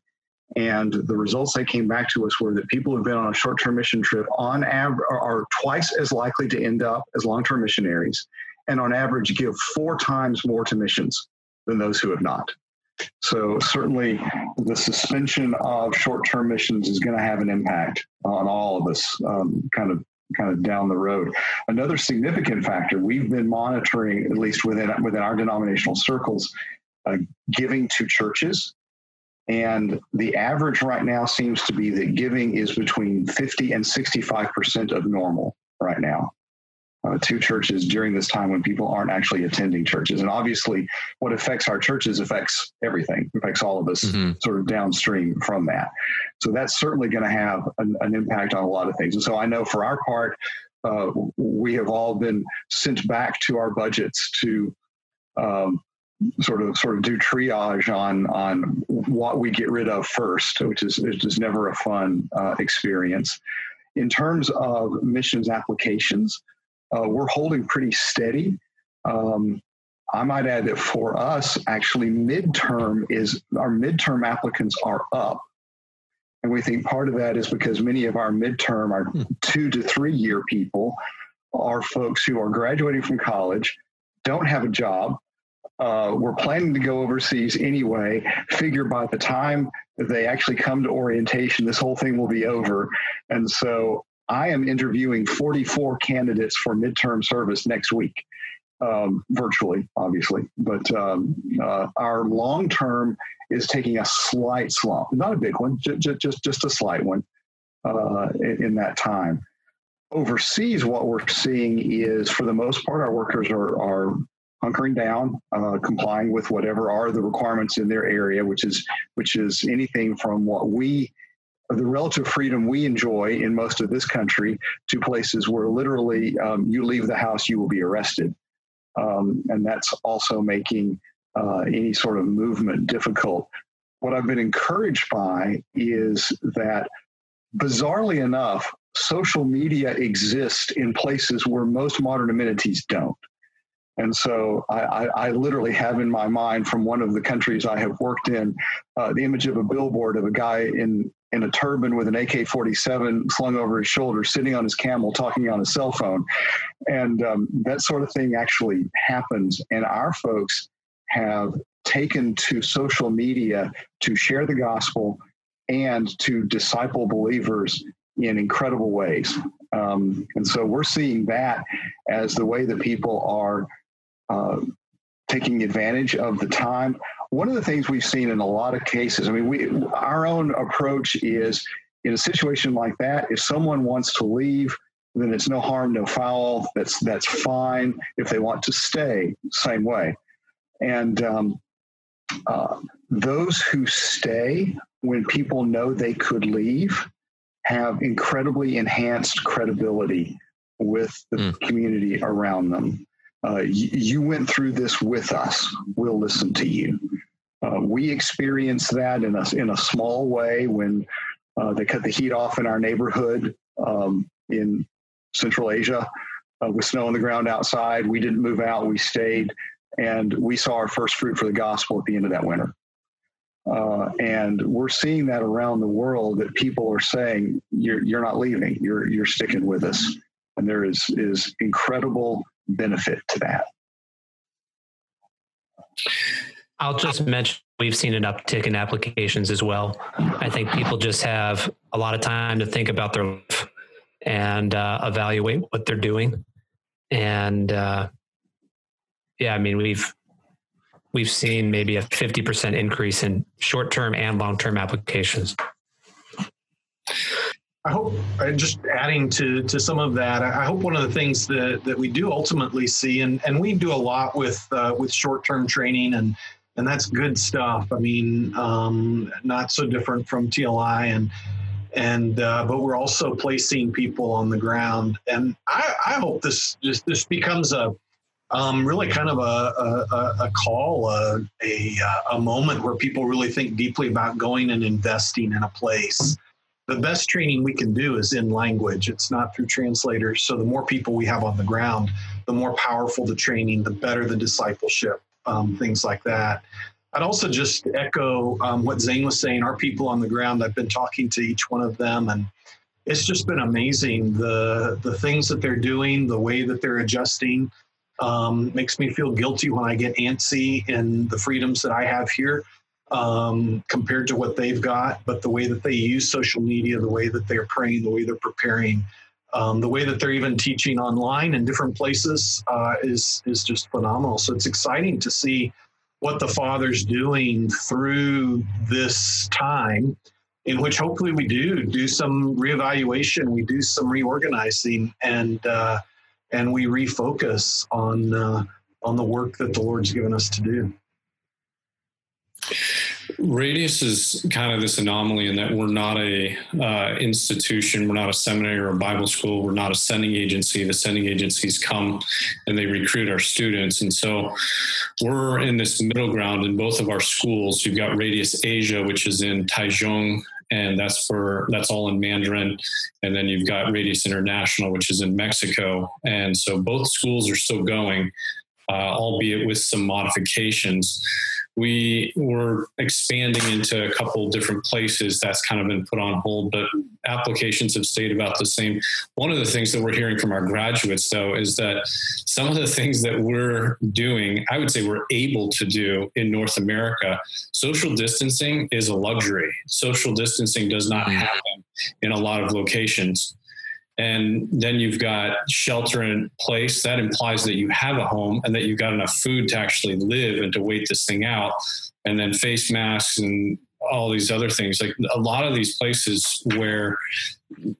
And the results they came back to us were that people who've been on a short term mission trip on average are twice as likely to end up as long term missionaries and on average give four times more to missions than those who have not. So certainly the suspension of short-term missions is going to have an impact on all of us um, kind of kind of down the road. Another significant factor we've been monitoring, at least within within our denominational circles, uh, giving to churches. And the average right now seems to be that giving is between 50 and 65% of normal right now uh, to churches during this time when people aren't actually attending churches. And obviously, what affects our churches affects everything, affects all of us mm-hmm. sort of downstream from that. So that's certainly going to have an, an, impact on a lot of things. And so I know for our part, uh, we have all been sent back to our budgets to um, sort of sort of do triage on on what we get rid of first, which is which is never a fun uh, experience. In terms of missions applications, uh, we're holding pretty steady. Um, I might add that for us, actually, midterm is our midterm applicants are up. And we think part of that is because many of our midterm, our hmm. two to three year people, are folks who are graduating from college, don't have a job, uh, we're planning to go overseas anyway. Figure by the time they actually come to orientation, this whole thing will be over. And so I am interviewing 44 candidates for midterm service next week, um, virtually, obviously. But um, uh, our long term is taking a slight slump, not a big one, just just, just a slight one uh, in, in, that time. Overseas, what we're seeing is, for the most part, our workers are, are hunkering down, uh, complying with whatever are the requirements in their area, which is which is anything from what we the relative freedom we enjoy in most of this country to places where literally um, you leave the house, you will be arrested. Um, and that's also making uh, any sort of movement difficult. What I've been encouraged by is that, bizarrely enough, social media exists in places where most modern amenities don't. And so I, I, I, literally have in my mind from one of the countries I have worked in uh, the image of a billboard of a guy in in a turban with an AK 47 slung over his shoulder, sitting on his camel, talking on his cell phone. And um, that sort of thing actually happens. And our folks have taken to social media to share the gospel and to disciple believers in incredible ways. Um, and so we're seeing that as the way that people are uh, taking advantage of the time one of the things we've seen in a lot of cases, I mean, we our own approach is in a situation like that, if someone wants to leave, then it's no harm, no foul. That's that's fine. If they want to stay, same way. And um, uh, those who stay when people know they could leave have incredibly enhanced credibility with the mm. community around them. Uh, you went through this with us. We'll listen to you. Uh, we experienced that in a, in a small way when uh, they cut the heat off in our neighborhood um, in Central Asia uh, with snow on the ground outside. We didn't move out, we stayed, and we saw our first fruit for the gospel at the end of that winter. Uh, and we're seeing that around the world that people are saying, you're, you're not leaving, you're, you're sticking with us. And there is, is incredible benefit to that. I'll just mention we've seen an uptick in applications as well. I think people just have a lot of time to think about their life and uh, evaluate what they're doing. And uh, yeah, I mean we've we've seen maybe a fifty percent increase in short term and long term applications. I hope, just adding to to some of that, I hope one of the things that that we do ultimately see, and and we do a lot with uh, with short term training, and and that's good stuff. I mean, um, not so different from TLI, and and uh, but we're also placing people on the ground, and I, I hope this just this becomes a um, really kind of a, a, a call, a, a, a moment where people really think deeply about going and investing in a place the best training we can do is in language. It's not through translators. So the more people we have on the ground, the more powerful the training, the better the discipleship, um, things like that. I'd also just echo um, what Zane was saying. Our people on the ground, I've been talking to each one of them, and it's just been amazing the the things that they're doing, the way that they're adjusting. Um, makes me feel guilty when I get antsy in the freedoms that I have here um, compared to what they've got, but the way that they use social media, the way that they're praying, the way they're preparing, um, the way that they're even teaching online in different places uh, is is just phenomenal. So it's exciting to see what the Father's doing through this time, in which hopefully we do do some reevaluation, we do some reorganizing, and uh, and we refocus on uh, on the work that the Lord's given us to do. Radius is kind of this anomaly in that we're not a uh, institution, we're not a seminary or a Bible school, we're not a sending agency. The sending agencies come and they recruit our students, and so we're in this middle ground in both of our schools. You've got Radius Asia, which is in Taichung, and that's for that's all in Mandarin. And then you've got Radius International, which is in Mexico, and so both schools are still going, uh, albeit with some modifications we were expanding into a couple different places. That's kind of been put on hold but applications have stayed about the same. One of the things that we're hearing from our graduates though is that some of the things that we're doing i would say we're able to do in north america social distancing is a luxury. Social distancing does not mm. happen in a lot of locations and then you've got shelter in place. That implies that you have a home and that you've got enough food to actually live and to wait this thing out. And then face masks and all these other things like a lot of these places where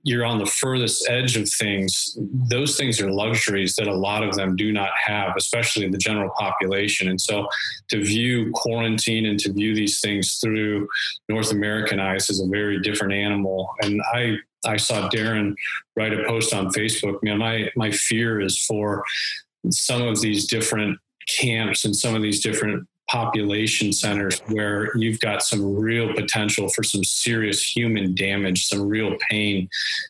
you're on the furthest edge of things those things are luxuries that a lot of them do not have especially the general population and so to view quarantine and to view these things through north american eyes is a very different animal and i I saw Darren write a post on Facebook. Man, my my fear is for some of these different camps and some of these different population centers where you've got some real potential for some serious human damage, some real pain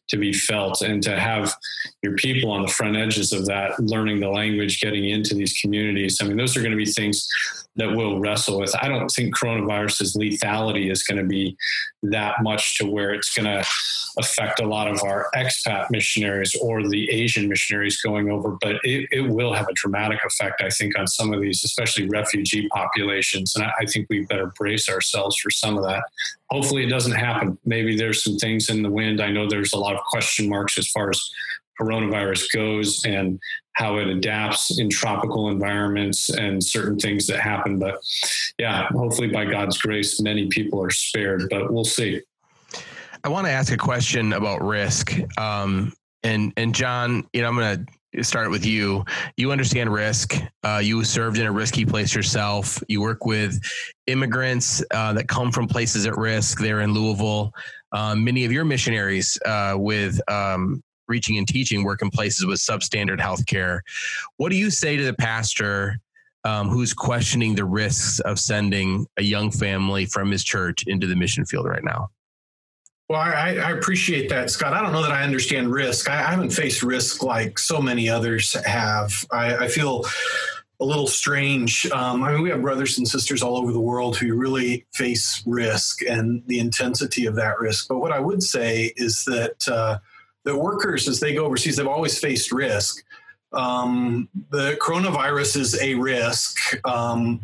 to be felt, and to have your people on the front edges of that, learning the language, getting into these communities. I mean, those are going to be things that we'll wrestle with. I don't think coronavirus's lethality is going to be that much to where it's going to affect a lot of our expat missionaries or the Asian missionaries going over, but it, it will have a dramatic effect, I think, on some of these, especially refugee populations. And I, I think we better brace ourselves for some of that. Hopefully, it doesn't happen. Maybe there's some things in the wind. I know there's a lot of question marks as far as coronavirus goes and how it adapts in tropical environments and certain things that happen. But yeah, hopefully by God's grace, many people are spared, but we'll see. I want to ask a question about risk. Um, and and John, you know, I'm going to start with you. You understand risk. Uh, you served in a risky place yourself. You work with immigrants uh, that come from places at risk. They're in Louisville. Um, many of your missionaries uh, with um, reaching and teaching work in places with substandard health care. What do you say to the pastor um, who's questioning the risks of sending a young family from his church into the mission field right now? Well, I, I, appreciate that, Scott. I don't know that I understand risk. I, I haven't faced risk like so many others have. I, I feel a little strange. Um, I mean, we have brothers and sisters all over the world who really face risk and the intensity of that risk. But what I would say is that uh, the workers, as they go overseas, they've always faced risk. Um, the coronavirus is a risk. Um,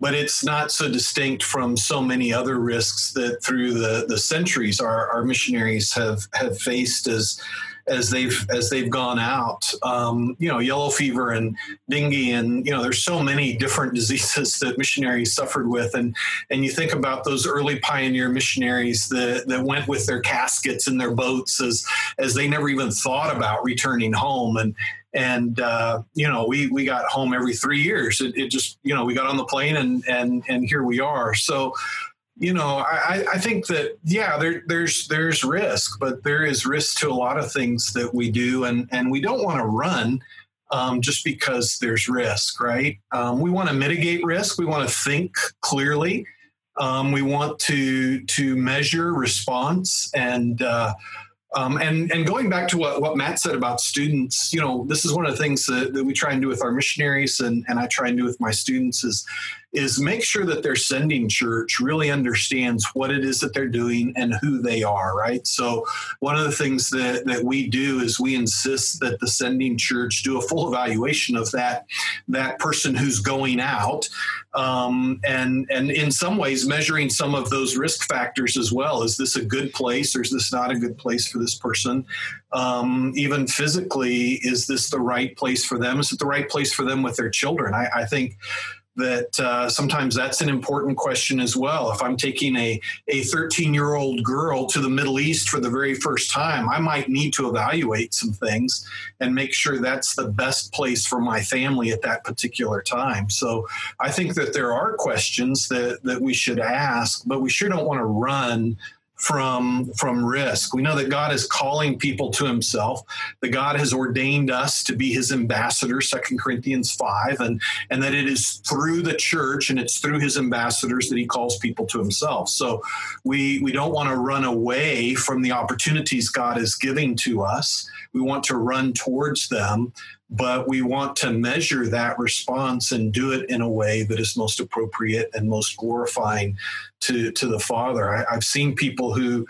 but it's not so distinct from so many other risks that through the, the centuries our, our missionaries have have faced as as they've as they've gone out. Um, you know, yellow fever and dengue, and you know, there's so many different diseases that missionaries suffered with, and and you think about those early pioneer missionaries that that went with their caskets in their boats as as they never even thought about returning home, and and uh, you know we we got home every three years. It, it, just you know we got on the plane and and and here we are. So you know, I, I think that yeah, there, there's there's risk, but there is risk to a lot of things that we do, and and we don't want to run um, just because there's risk, right? Um, we want to mitigate risk. We want to think clearly. Um, we want to to measure response and. Uh, um, and and going back to what, what Matt said about students, you know, this is one of the things that, that we try and do with our missionaries, and, and I try and do with my students is is make sure that their sending church really understands what it is that they're doing and who they are, right? So, one of the things that, that we do is we insist that the sending church do a full evaluation of that, that person who's going out, um, and, and in some ways measuring some of those risk factors as well. Is this a good place or is this not a good place for this person? Um, even physically, is this the right place for them? Is it the right place for them with their children? I, I think that uh, sometimes that's an important question as well. If I'm taking a a 13 year old girl to the Middle East for the very first time, I might need to evaluate some things and make sure that's the best place for my family at that particular time. So I think that there are questions that that we should ask, but we sure don't want to run from from risk. We know that God is calling people to himself. That God has ordained us to be his ambassadors, Second Corinthians 5, and, and that it is through the church and it's through his ambassadors that he calls people to himself. So we we don't want to run away from the opportunities God is giving to us. We want to run towards them but we want to measure that response and do it in a way that is most appropriate and most glorifying to to the Father. I, I've seen people who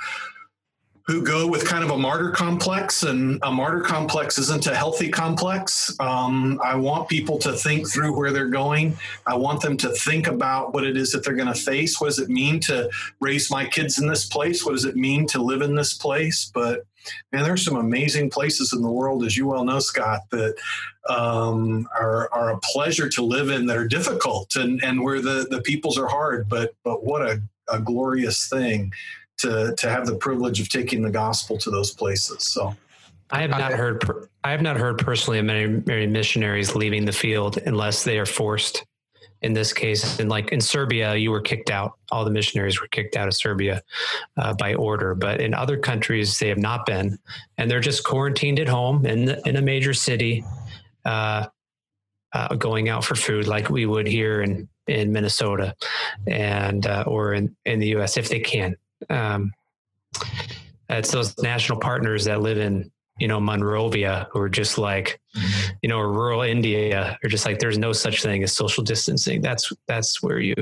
who go with kind of a martyr complex, and a martyr complex isn't a healthy complex. Um, I want people to think through where they're going. I want them to think about what it is that they're going to face. What does it mean to raise my kids in this place? What does it mean to live in this place? But man, there's some amazing places in the world, as you well know, Scott, that um, are, are a pleasure to live in that are difficult and, and where the, the peoples are hard, but but what a, a glorious thing to to have the privilege of taking the gospel to those places. So. I have not heard. I have not heard personally of many, many missionaries leaving the field unless they are forced. In this case, and like in Serbia, you were kicked out. All the missionaries were kicked out of Serbia uh, by order. But in other countries, they have not been, and they're just quarantined at home in in a major city, uh, uh, going out for food like we would here in in Minnesota, and uh, or in in the U.S. if they can um, it's those national partners that live in you know Monrovia who are just like mm-hmm. you know rural India are just like there's no such thing as social distancing. That's that's where you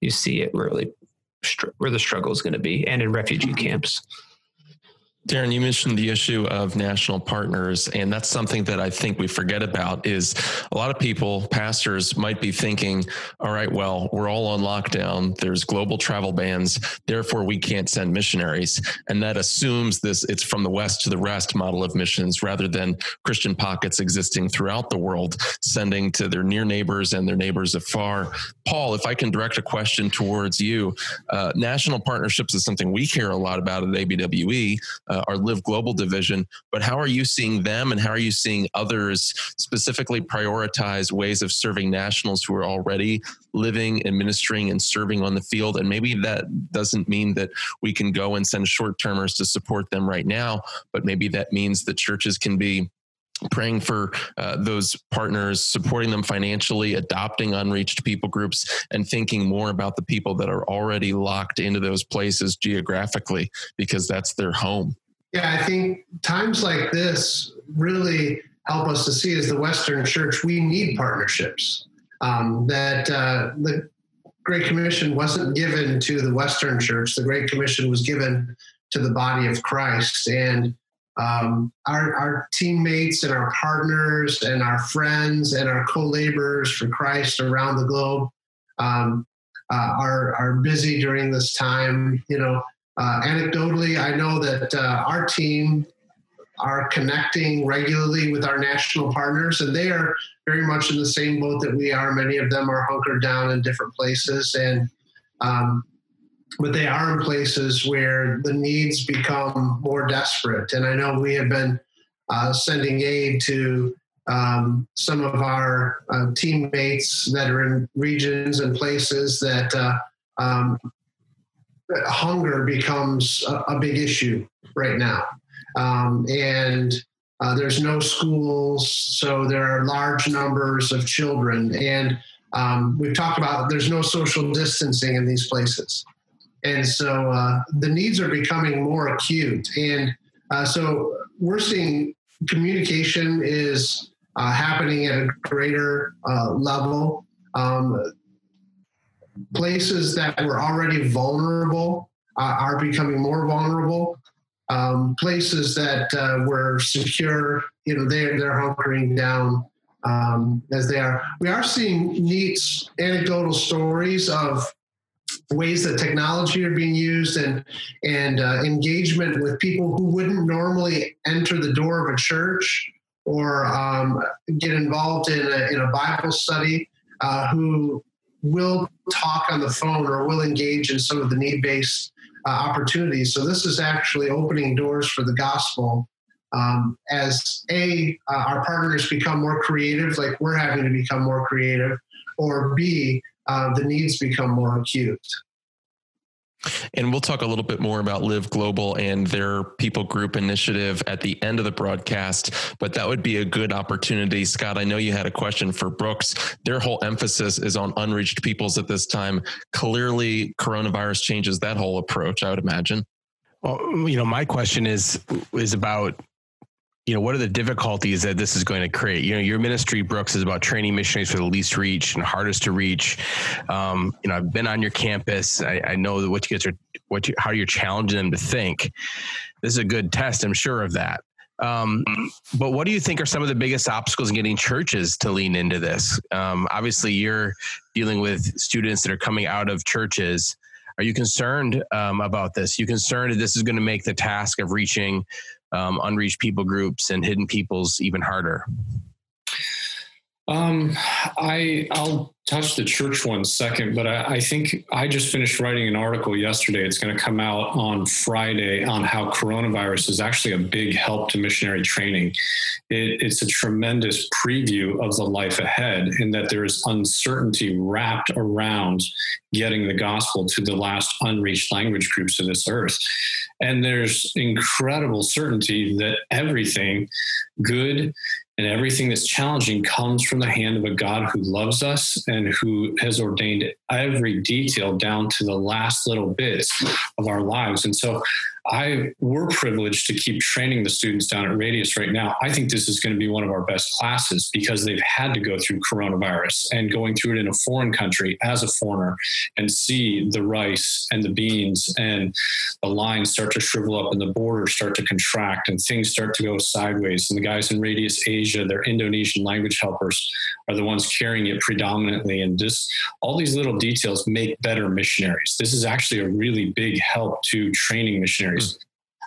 you see it really where the struggle is going to be, and in refugee camps. Darren, you mentioned the issue of national partners, and that's something that I think we forget about. Is a lot of people, pastors, might be thinking, "All right, well, we're all on lockdown. There's global travel bans, therefore we can't send missionaries," and that assumes this it's from the west to the rest model of missions, rather than Christian pockets existing throughout the world, sending to their near neighbors and their neighbors afar. Paul, if I can direct a question towards you, uh, national partnerships is something we care a lot about at ABWE uh, our Live Global division. But how are you seeing them and how are you seeing others specifically prioritize ways of serving nationals who are already living and ministering and serving on the field? And maybe that doesn't mean that we can go and send short termers to support them right now, but maybe that means that churches can be praying for uh, those partners, supporting them financially, adopting unreached people groups, and thinking more about the people that are already locked into those places geographically because that's their home. Yeah, I think times like this really help us to see as the Western Church, we need partnerships. Um, that uh, the Great Commission wasn't given to the Western Church, the Great Commission was given to the body of Christ. And um, our, our teammates and our partners and our friends and our co laborers for Christ around the globe um, uh, are are busy during this time. You know, uh, anecdotally, I know that uh, our team are connecting regularly with our national partners, and they are very much in the same boat that we are. Many of them are hunkered down in different places, and um, but they are in places where the needs become more desperate. And I know we have been uh, sending aid to um, some of our uh, teammates that are in regions and places that uh, um, hunger becomes a, a, big issue right now. Um, and uh, there's no schools, so there are large numbers of children. And um, we've talked about there's no social distancing in these places. And so uh, the needs are becoming more acute. And uh, so we're seeing communication is uh, happening at a greater uh, level. Um, places that were already vulnerable uh, are becoming more vulnerable. Um, places that uh, were secure, you know, they're, they're hunkering down um, as they are. We are seeing neat anecdotal stories of ways that technology are being used and and uh, engagement with people who wouldn't normally enter the door of a church or um, get involved in a, in a Bible study uh, who will talk on the phone or will engage in some of the need based uh, opportunities. So, this is actually opening doors for the gospel um, as A, uh, our partners become more creative, like we're having to become more creative, or B, uh, the needs become more acute. And we'll talk a little bit more about Live Global and their people group initiative at the end of the broadcast, but that would be a good opportunity. Scott, I know you had a question for Brooks. Their whole emphasis is on unreached peoples at this time. Clearly, coronavirus changes that whole approach, I would imagine. Well, you know, my question is is about you know, what are the difficulties that this is going to create? You know, your ministry, Brooks, is about training missionaries for the least reach and hardest to reach. Um, you know, I've been on your campus. I, I know that what you guys are, what you, how you're challenging them to think. This is a good test. I'm sure of that. Um, but what do you think are some of the biggest obstacles in getting churches to lean into this? Um, obviously, you're dealing with students that are coming out of churches. Are you concerned um, about this? You concerned that this is going to make the task of reaching um, unreached people groups and hidden peoples even harder? Um, I I'll touch the church one second, but I, I, think I just finished writing an article yesterday. It's going to come out on Friday on how coronavirus is actually a big help to missionary training. It, it's a tremendous preview of the life ahead, in that there is uncertainty wrapped around getting the gospel to the last unreached language groups of this earth. And there's incredible certainty that everything good and everything that's challenging comes from the hand of a God who loves us and who has ordained every detail down to the last little bits of our lives. And so I we're privileged to keep training the students down at Radius right now. I think this is going to be one of our best classes because they've had to go through coronavirus and going through it in a foreign country as a foreigner and see the rice and the beans and the lines start to shrivel up and the borders start to contract and things start to go sideways. And the guys in Radius Asia, their Indonesian language helpers, are the ones carrying it predominantly. And just all these little details make better missionaries. This is actually a really big help to training missionaries missionaries.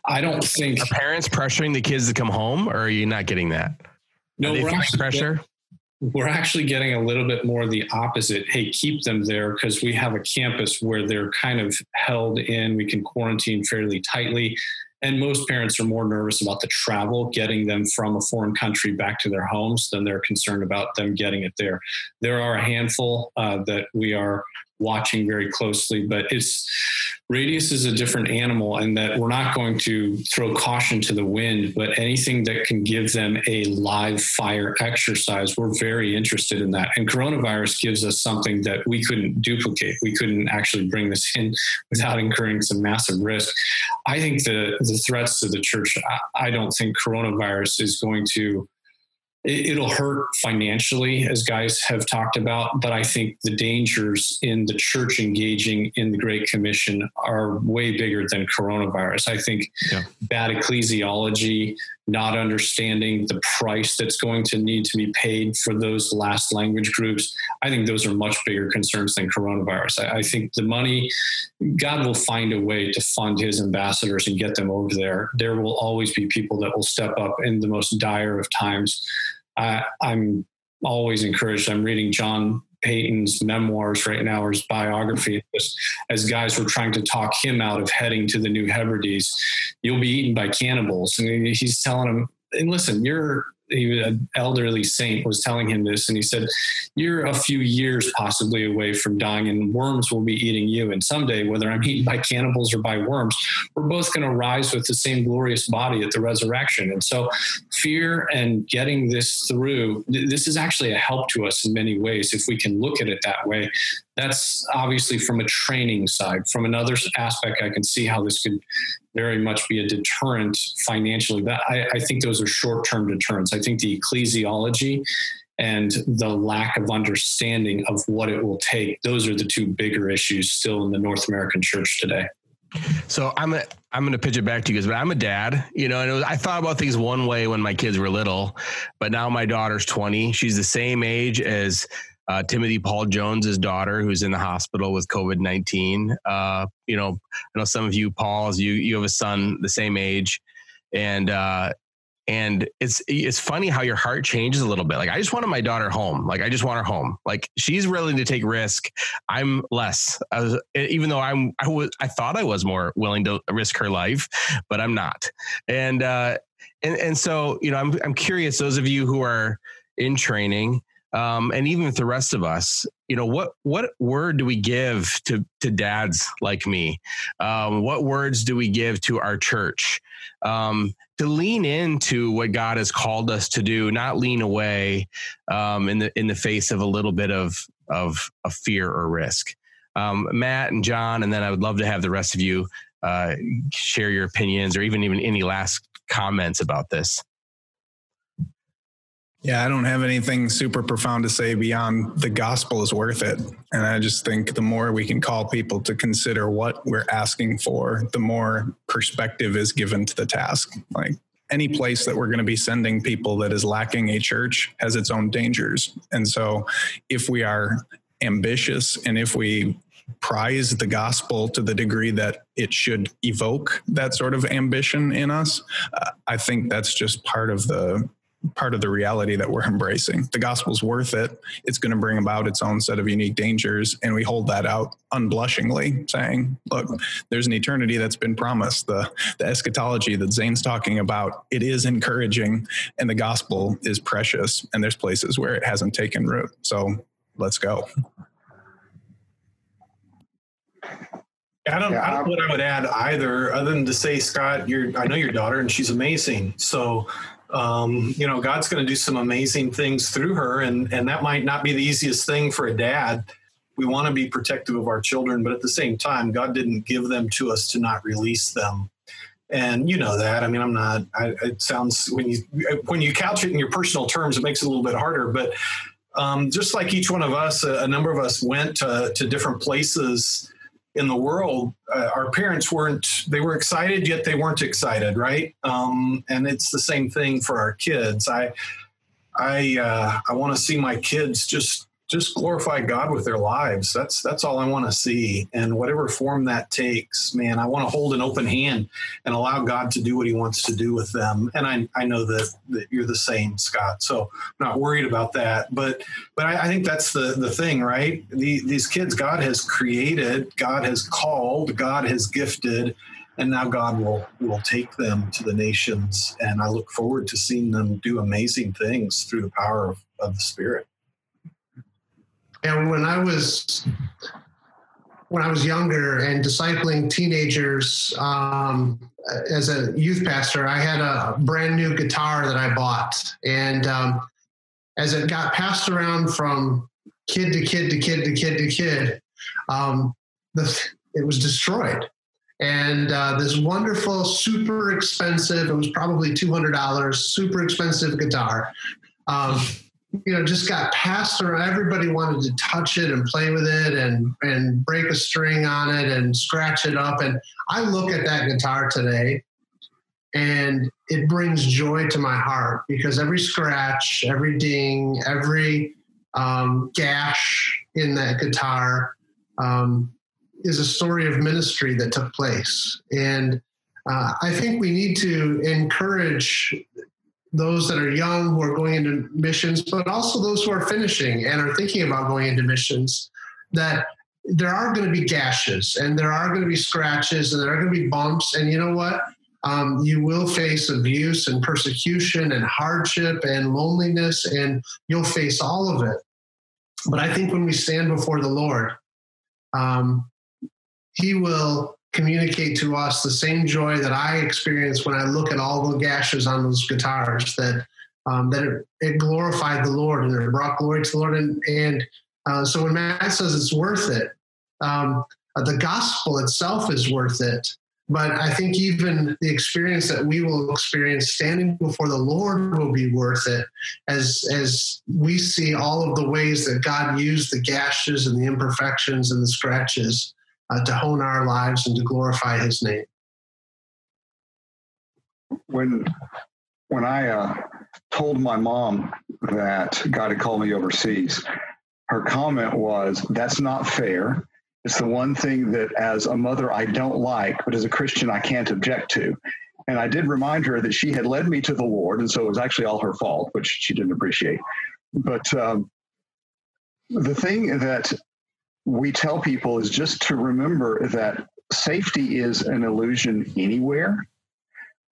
I don't think are parents pressuring the kids to come home, or are you not getting that? No, we're actually pressure. we're actually getting a little bit more the opposite. Hey, keep them there because we have a campus where they're kind of held in. We can quarantine fairly tightly. And most parents are more nervous about the travel, getting them from a foreign country back to their homes than they're concerned about them getting it there. There are a handful uh, that we are watching very closely, but it's Radius is a different animal and that we're not going to throw caution to the wind, but anything that can give them a live fire exercise, we're very interested in that. And coronavirus gives us something that we couldn't duplicate. We couldn't actually bring this in without incurring some massive risk. I think the the threats to the church, I, I don't think coronavirus is going to it'll hurt financially, as guys have talked about. But I think the dangers in the church engaging in the Great Commission are way bigger than coronavirus. I think yeah. bad ecclesiology, not understanding the price that's going to need to be paid for those last language groups. I think those are much bigger concerns than coronavirus. I, I, think the money, God will find a way to fund his ambassadors and get them over there. There will always be people that will step up in the most dire of times. I, I'm always encouraged. I'm reading John Paton's memoirs right now, or his biography, as, as guys were trying to talk him out of heading to the New Hebrides. You'll be eaten by cannibals. And he's telling him, and listen, you're he, an elderly saint was telling him this, and he said, "You're a few years possibly away from dying, and worms will be eating you. And someday, whether I'm eaten by cannibals or by worms, we're both going to rise with the same glorious body at the resurrection." And so, fear and getting this through, this is actually a help to us in many ways if we can look at it that way. That's obviously from a training side. From another aspect, I can see how this could very much be a deterrent financially. But I, I think those are short term deterrents. I think the ecclesiology and the lack of understanding of what it will take, those are the two bigger issues still in the North American church today. So I'm a, I'm going to pitch it back to you guys, but I'm a dad, you know, and was, I thought about things one way when my kids were little, but now my daughter's 20. She's the same age as uh, Timothy Paul Jones's daughter, who's in the hospital with COVID nineteen. Uh, you know, I know some of you, Paul's, you you have a son the same age, and uh, and it's it's funny how your heart changes a little bit. Like I just wanted my daughter home. Like I just want her home. Like she's willing to take risk. I'm less. I was even though I'm I was I thought I was more willing to risk her life, but I'm not. And uh, and and so you know I'm I'm curious. Those of you who are in training um, and even with the rest of us, you know, what what word do we give to to dads like me? Um, what words do we give to our church um, to lean into what God has called us to do, not lean away um, in the in the face of a little bit of of, of fear or risk? Um, Matt and John, and then I would love to have the rest of you uh, share your opinions or even even any last comments about this. Yeah, I don't have anything super profound to say beyond the gospel is worth it. And I just think the more we can call people to consider what we're asking for, the more perspective is given to the task. Like any place that we're going to be sending people that is lacking a church has its own dangers. And so if we are ambitious and if we prize the gospel to the degree that it should evoke that sort of ambition in us, uh, I think that's just part of the part of the reality that we're embracing. The gospel's worth it. It's going to bring about its own set of unique dangers. And we hold that out unblushingly, saying, look, there's an eternity that's been promised. The, the eschatology that Zane's talking about, it is encouraging, and the gospel is precious. And there's places where it hasn't taken root. So let's go. I don't, I don't know what I would add either, other than to say, Scott, you're, I know your daughter and she's amazing. So um, you know, God's going to do some amazing things through her, and and that might not be the easiest thing for a dad. We want to be protective of our children, but at the same time, God didn't give them to us to not release them. And you know that. I mean, I'm not. I, it sounds when you when you couch it in your personal terms, it makes it a little bit harder. But um, just like each one of us, a, a number of us went to, to different places in the world, uh, our parents weren't, they were excited, yet they weren't excited, right? Um, and it's the same thing for our kids. I, I, uh, I want to see my kids just just glorify God with their lives. That's that's all I want to see. And whatever form that takes, man, I want to hold an open hand and allow God to do what he wants to do with them. And I, I know that, that you're the same, Scott. So I'm not worried about that. But but I, I think that's the the thing, right? The, these kids God has created, God has called, God has gifted, and now God will will take them to the nations. And I look forward to seeing them do amazing things through the power of, of the Spirit. And when I was when I was younger and discipling teenagers um, as a youth pastor, I had a brand new guitar that I bought, and um, as it got passed around from kid to kid to kid to kid to kid, um, the, it was destroyed. And uh, this wonderful, super expensive, it was probably $200, super expensive guitar um, you know, just got passed around. Everybody wanted to touch it and play with it and and break a string on it and scratch it up. And I look at that guitar today, and it brings joy to my heart because every scratch, every ding, every um, gash in that guitar um, is a story of ministry that took place. And uh, I think we need to encourage those that are young who are going into missions, but also those who are finishing and are thinking about going into missions, that there are going to be gashes and there are going to be scratches and there are going to be bumps. And you know what? Um, you will face abuse and persecution and hardship and loneliness, and you'll face all of it. But I think when we stand before the Lord, um, He will communicate to us the same joy that I experience when I look at all the gashes on those guitars. That um, that it, it, glorified the Lord and it brought glory to the Lord. And, and uh, so when Matt says it's worth it, um, the gospel itself is worth it. But I think even the experience that we will experience standing before the Lord will be worth it as, as we see all of the ways that God used the gashes and the imperfections and the scratches uh, to hone our lives and to glorify his name. When, when I uh, told my mom that God had called me overseas, her comment was, That's not fair it's the one thing that, as a mother, I don't like, but as a Christian, I can't object to. And I did remind her that she had led me to the Lord, and so it was actually all her fault, which she didn't appreciate. But um, the thing that we tell people is just to remember that safety is an illusion anywhere.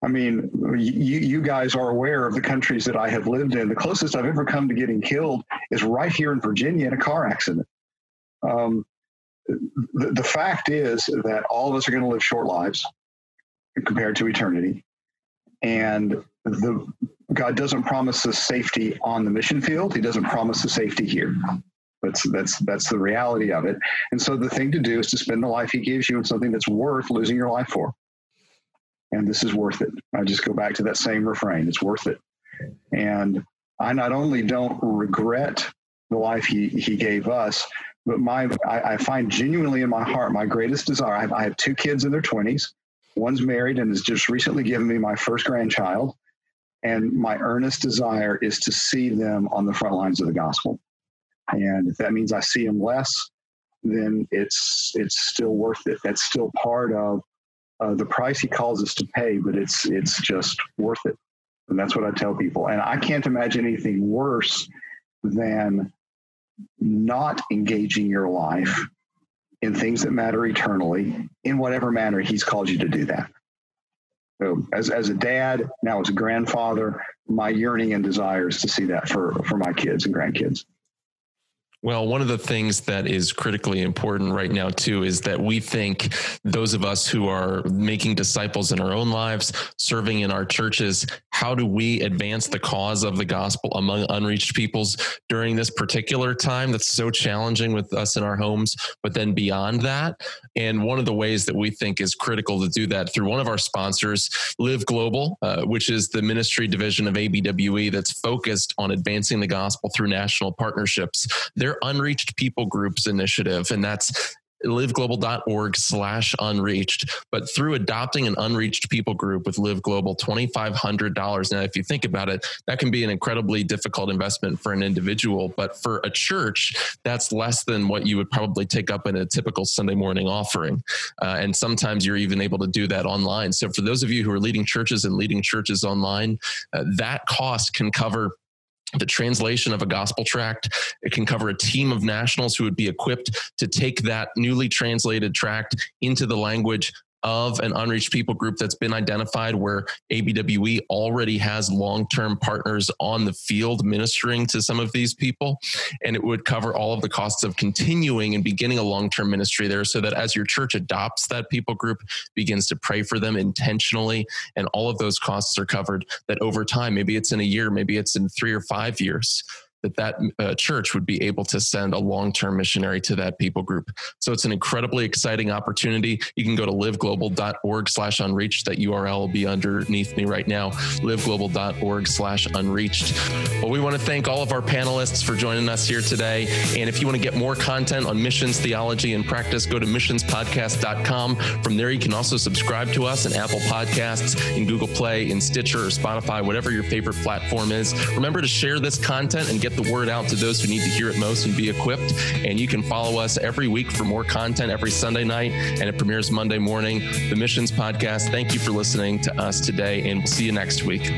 I mean, you, you guys are aware of the countries that I have lived in. The closest I've ever come to getting killed is right here in Virginia in a car accident. Um, the, the fact is that all of us are going to live short lives compared to eternity. And the God doesn't promise us safety on the mission field. He doesn't promise us safety here. That's that's that's the reality of it. And so the thing to do is to spend the life he gives you in something that's worth losing your life for. And this is worth it. I just go back to that same refrain. It's worth it. And I not only don't regret the life he, he gave us, but my I, I, find genuinely in my heart my greatest desire. I have, I have two kids in their twenties. One's married and has just recently given me my first grandchild. And my earnest desire is to see them on the front lines of the gospel. And if that means I see them less, then it's it's still worth it. That's still part of uh, the price he calls us to pay, but it's it's just worth it. And that's what I tell people. And I can't imagine anything worse than not engaging your life in things that matter eternally in whatever manner he's called you to do that. So as, as a dad, now as a grandfather, my yearning and desire is to see that for, for my kids and grandkids. Well, one of the things that is critically important right now, too, is that we think those of us who are making disciples in our own lives, serving in our churches, how do we advance the cause of the gospel among unreached peoples during this particular time that's so challenging with us in our homes, but then beyond that? And one of the ways that we think is critical to do that through one of our sponsors, Live Global, uh, which is the ministry division of ABWE that's focused on advancing the gospel through national partnerships. They're their unreached people groups initiative, and that's liveglobal.org slash unreached. But through adopting an unreached people group with live global $2500 now if you think about it that can be an incredibly difficult investment for an individual. But for a church that's less than what you would probably take up in a typical sunday morning offering. Uh, and sometimes you're even able to do that online. So for those of you who are leading churches and leading churches online uh, that cost can cover the translation of a gospel tract. It can cover a team of nationals who would be equipped to take that newly translated tract into the language of an unreached people group that's been identified where ABWE already has long term partners on the field ministering to some of these people. And it would cover all of the costs of continuing and beginning a long term ministry there so that as your church adopts that people group, begins to pray for them intentionally, and all of those costs are covered, that over time, maybe it's in a year, maybe it's in three or five years that that uh, church would be able to send a long-term missionary to that people group. So it's an incredibly exciting opportunity. You can go to liveglobal.org slash unreached. That URL will be underneath me right now, liveglobal.org slash unreached. Well, we want to thank all of our panelists for joining us here today. And if you want to get more content on missions, theology, and practice, go to missionspodcast.com. From there, you can also subscribe to us in Apple Podcasts, in Google Play, in Stitcher, or Spotify, whatever your favorite platform is. Remember to share this content and get the word out to those who need to hear it most and be equipped. And you can follow us every week for more content every Sunday night, and it premieres Monday morning. The Missions Podcast. Thank you for listening to us today, and we'll see you next week.